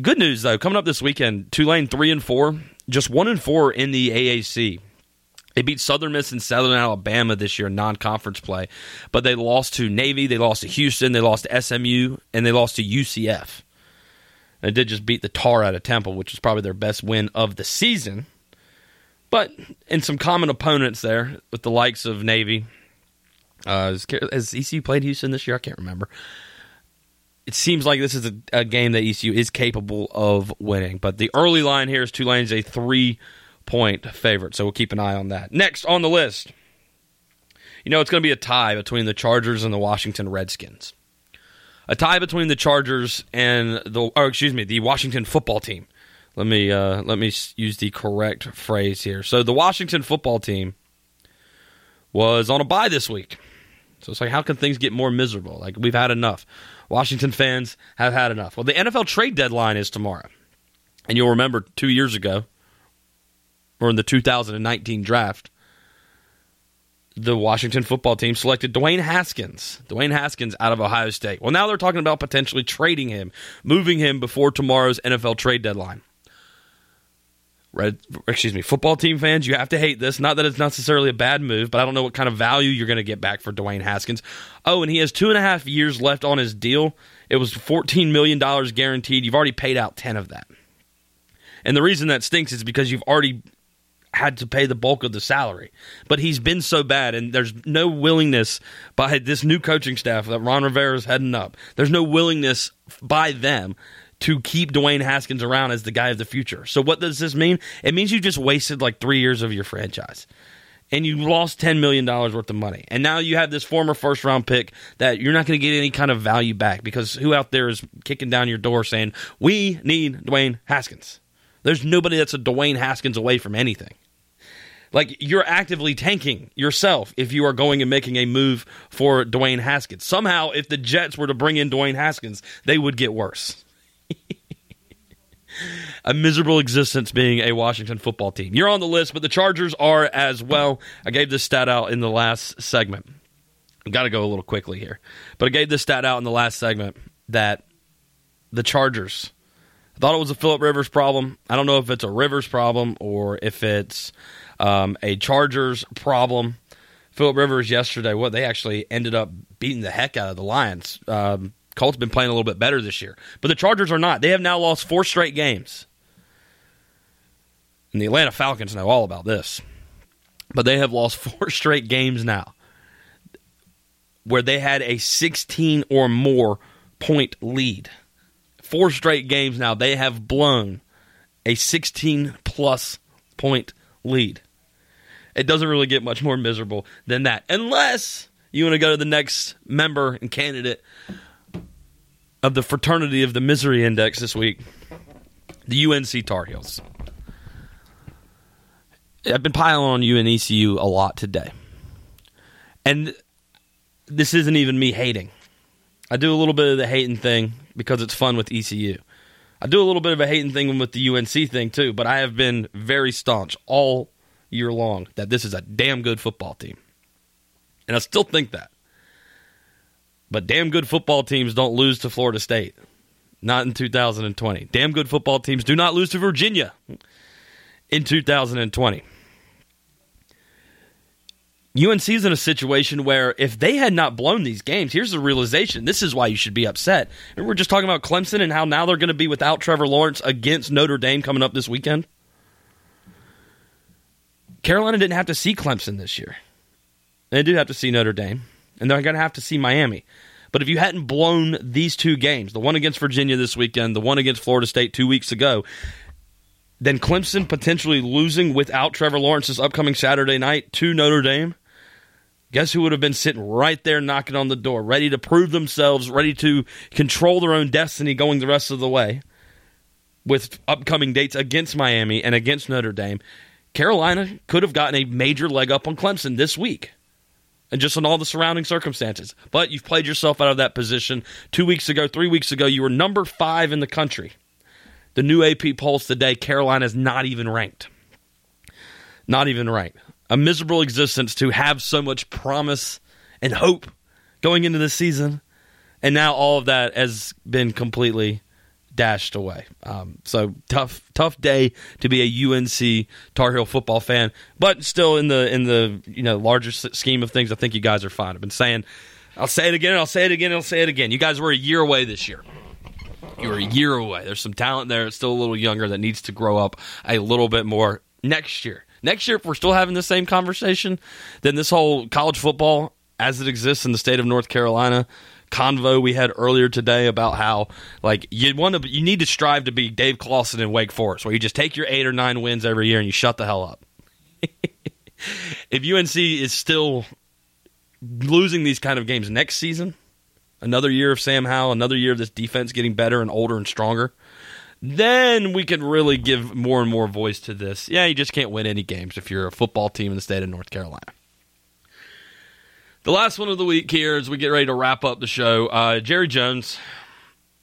good news though, coming up this weekend, Tulane three and four, just one and four in the AAC. They beat Southern Miss and Southern Alabama this year in non-conference play, but they lost to Navy, they lost to Houston, they lost to SMU, and they lost to UCF. They did just beat the tar out of Temple, which was probably their best win of the season. But in some common opponents there, with the likes of Navy, uh, has, ECU played Houston this year? I can't remember. It seems like this is a, a, game that ECU is capable of winning. But the early line here is Tulane's a three point favorite, so we'll keep an eye on that. Next on the list, you know, it's going to be a tie between the Chargers and the Washington Redskins. A tie between the Chargers and the, or excuse me, the Washington football team. Let me uh, let me use the correct phrase here. So the Washington football team was on a bye this week. So it's like, how can things get more miserable? Like we've had enough. Washington fans have had enough. Well, the NFL trade deadline is tomorrow, and you'll remember two years ago, or in the 2019 draft, the Washington football team selected Dwayne Haskins. Dwayne Haskins out of Ohio State. Well, now they're talking about potentially trading him, moving him before tomorrow's NFL trade deadline. Red, excuse me, football team fans, you have to hate this. Not that it's necessarily a bad move, but I don't know what kind of value you're going to get back for Dwayne Haskins. Oh, and he has two and a half years left on his deal. It was $14 million guaranteed. You've already paid out 10 of that. And the reason that stinks is because you've already had to pay the bulk of the salary. But he's been so bad, and there's no willingness by this new coaching staff that Ron Rivera is heading up. There's no willingness by them to keep Dwayne Haskins around as the guy of the future. So what does this mean? It means you just wasted like three years of your franchise. And you lost $10 million worth of money. And now you have this former first round pick that you're not going to get any kind of value back because who out there is kicking down your door saying, we need Dwayne Haskins? There's nobody that's a Dwayne Haskins away from anything. Like you're actively tanking yourself if you are going and making a move for Dwayne Haskins. Somehow, if the Jets were to bring in Dwayne Haskins, they would get worse. a miserable existence being a Washington football team. You're on the list, but the Chargers are as well. I gave this stat out in the last segment. I've got to go a little quickly here. But I gave this stat out in the last segment that the Chargers, I thought it was a Philip Rivers problem. I don't know if it's a Rivers problem or if it's um, a Chargers problem. Philip Rivers yesterday, what they actually ended up beating the heck out of the Lions. Um, Colts been playing a little bit better this year, but the Chargers are not. They have now lost four straight games, and the Atlanta Falcons know all about this. But they have lost four straight games now, where they had a 16 or more point lead. Four straight games now they have blown a 16 plus point lead. It doesn't really get much more miserable than that, unless you want to go to the next member and candidate of the fraternity of the misery index this week the UNC Tar Heels. I've been piling on UNECU a lot today. And this isn't even me hating. I do a little bit of the hating thing because it's fun with ECU. I do a little bit of a hating thing with the UNC thing too, but I have been very staunch all year long that this is a damn good football team. And I still think that. But damn good football teams don't lose to Florida State. Not in 2020. Damn good football teams do not lose to Virginia in 2020. UNC is in a situation where if they had not blown these games, here's the realization. This is why you should be upset. And we're just talking about Clemson and how now they're going to be without Trevor Lawrence against Notre Dame coming up this weekend. Carolina didn't have to see Clemson this year. They do have to see Notre Dame and they're going to have to see Miami. But if you hadn't blown these two games, the one against Virginia this weekend, the one against Florida State two weeks ago, then Clemson potentially losing without Trevor Lawrence this upcoming Saturday night to Notre Dame. Guess who would have been sitting right there knocking on the door, ready to prove themselves, ready to control their own destiny going the rest of the way with upcoming dates against Miami and against Notre Dame? Carolina could have gotten a major leg up on Clemson this week and just on all the surrounding circumstances. But you've played yourself out of that position. Two weeks ago, three weeks ago, you were number five in the country. The new AP polls today, Carolina is not even ranked. Not even ranked. A miserable existence to have so much promise and hope going into this season, and now all of that has been completely dashed away. Um, so tough, tough day to be a UNC Tar Heel football fan, but still in the in the you know larger scheme of things, I think you guys are fine. I've been saying, I'll say it again, I'll say it again, I'll say it again. You guys were a year away this year. You were a year away. There's some talent there. It's still a little younger that needs to grow up a little bit more next year. Next year, if we're still having the same conversation, then this whole college football as it exists in the state of North Carolina convo we had earlier today about how like you want to you need to strive to be Dave Clawson in Wake Forest, where you just take your eight or nine wins every year and you shut the hell up. if UNC is still losing these kind of games next season, another year of Sam Howell, another year of this defense getting better and older and stronger, then we can really give more and more voice to this. Yeah, you just can't win any games if you're a football team in the state of North Carolina. The last one of the week here as we get ready to wrap up the show. Uh, Jerry Jones.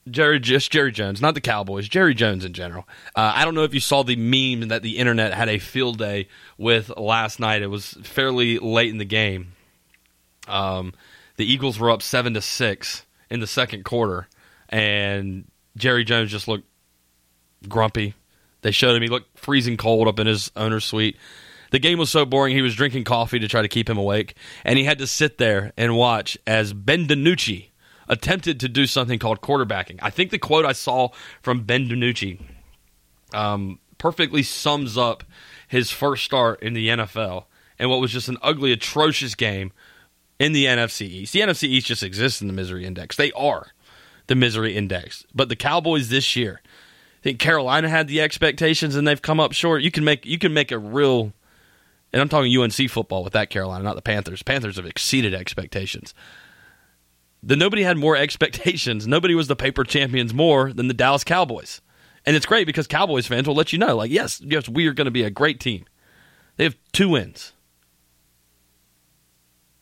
Jerry, just Jerry Jones, not the Cowboys, Jerry Jones in general. Uh, I don't know if you saw the meme that the internet had a field day with last night. It was fairly late in the game. Um, the Eagles were up seven to six in the second quarter, and Jerry Jones just looked grumpy. They showed him he looked freezing cold up in his owner's suite. The game was so boring, he was drinking coffee to try to keep him awake, and he had to sit there and watch as Ben DiNucci attempted to do something called quarterbacking. I think the quote I saw from Ben DiNucci um, perfectly sums up his first start in the NFL and what was just an ugly, atrocious game in the NFC East. The NFC East just exists in the misery index. They are the misery index. But the Cowboys this year, I think Carolina had the expectations and they've come up short. You can make you can make a real and I'm talking UNC football with that Carolina, not the Panthers. Panthers have exceeded expectations. The nobody had more expectations. Nobody was the paper champions more than the Dallas Cowboys. And it's great because Cowboys fans will let you know, like, yes, yes, we are going to be a great team. They have two wins.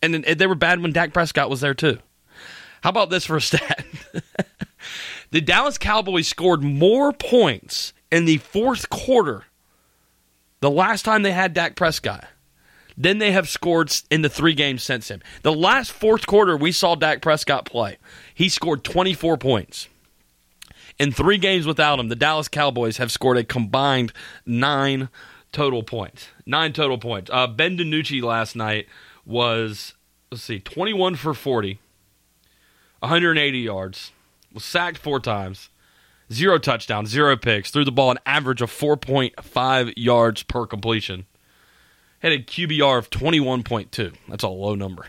And they were bad when Dak Prescott was there too. How about this for a stat? the Dallas Cowboys scored more points in the fourth quarter the last time they had Dak Prescott then they have scored in the three games since him. The last fourth quarter we saw Dak Prescott play, he scored 24 points. In three games without him, the Dallas Cowboys have scored a combined nine total points. Nine total points. Uh, ben DiNucci last night was let's see, 21 for 40, 180 yards, was sacked four times, zero touchdowns, zero picks, threw the ball an average of 4.5 yards per completion. Had a QBR of 21.2. That's a low number.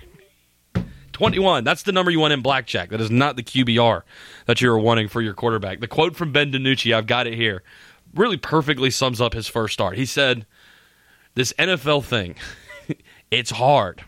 21. That's the number you want in blackjack. That is not the QBR that you're wanting for your quarterback. The quote from Ben DiNucci, I've got it here, really perfectly sums up his first start. He said, This NFL thing, it's hard.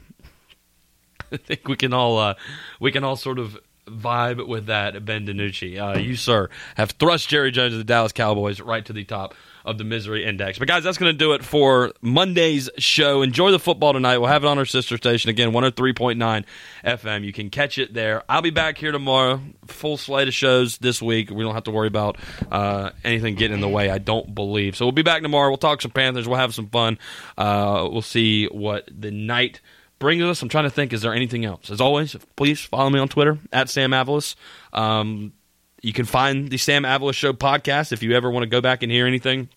I think we can all uh, we can all sort of vibe with that, Ben DiNucci. Uh, you, sir, have thrust Jerry Jones of the Dallas Cowboys right to the top of the misery index. But, guys, that's going to do it for Monday's show. Enjoy the football tonight. We'll have it on our sister station, again, 103.9 FM. You can catch it there. I'll be back here tomorrow. Full slate of shows this week. We don't have to worry about uh, anything getting in the way, I don't believe. So, we'll be back tomorrow. We'll talk some Panthers. We'll have some fun. Uh, we'll see what the night – brings us. I'm trying to think, is there anything else? As always, please follow me on Twitter at Sam Avolis. Um, you can find the Sam Avolis Show podcast if you ever want to go back and hear anything.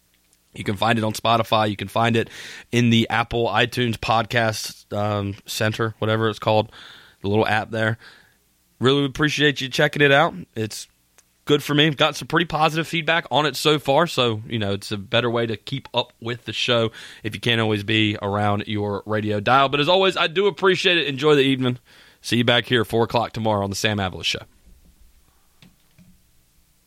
You can find it on Spotify. You can find it in the Apple iTunes podcast um, center, whatever it's called, the little app there. Really appreciate you checking it out. It's good for me. Got some pretty positive feedback on it so far, so you know it's a better way to keep up with the show if you can't always be around your radio dial. But as always, I do appreciate it. Enjoy the evening. See you back here four o'clock tomorrow on the Sam Avolis Show.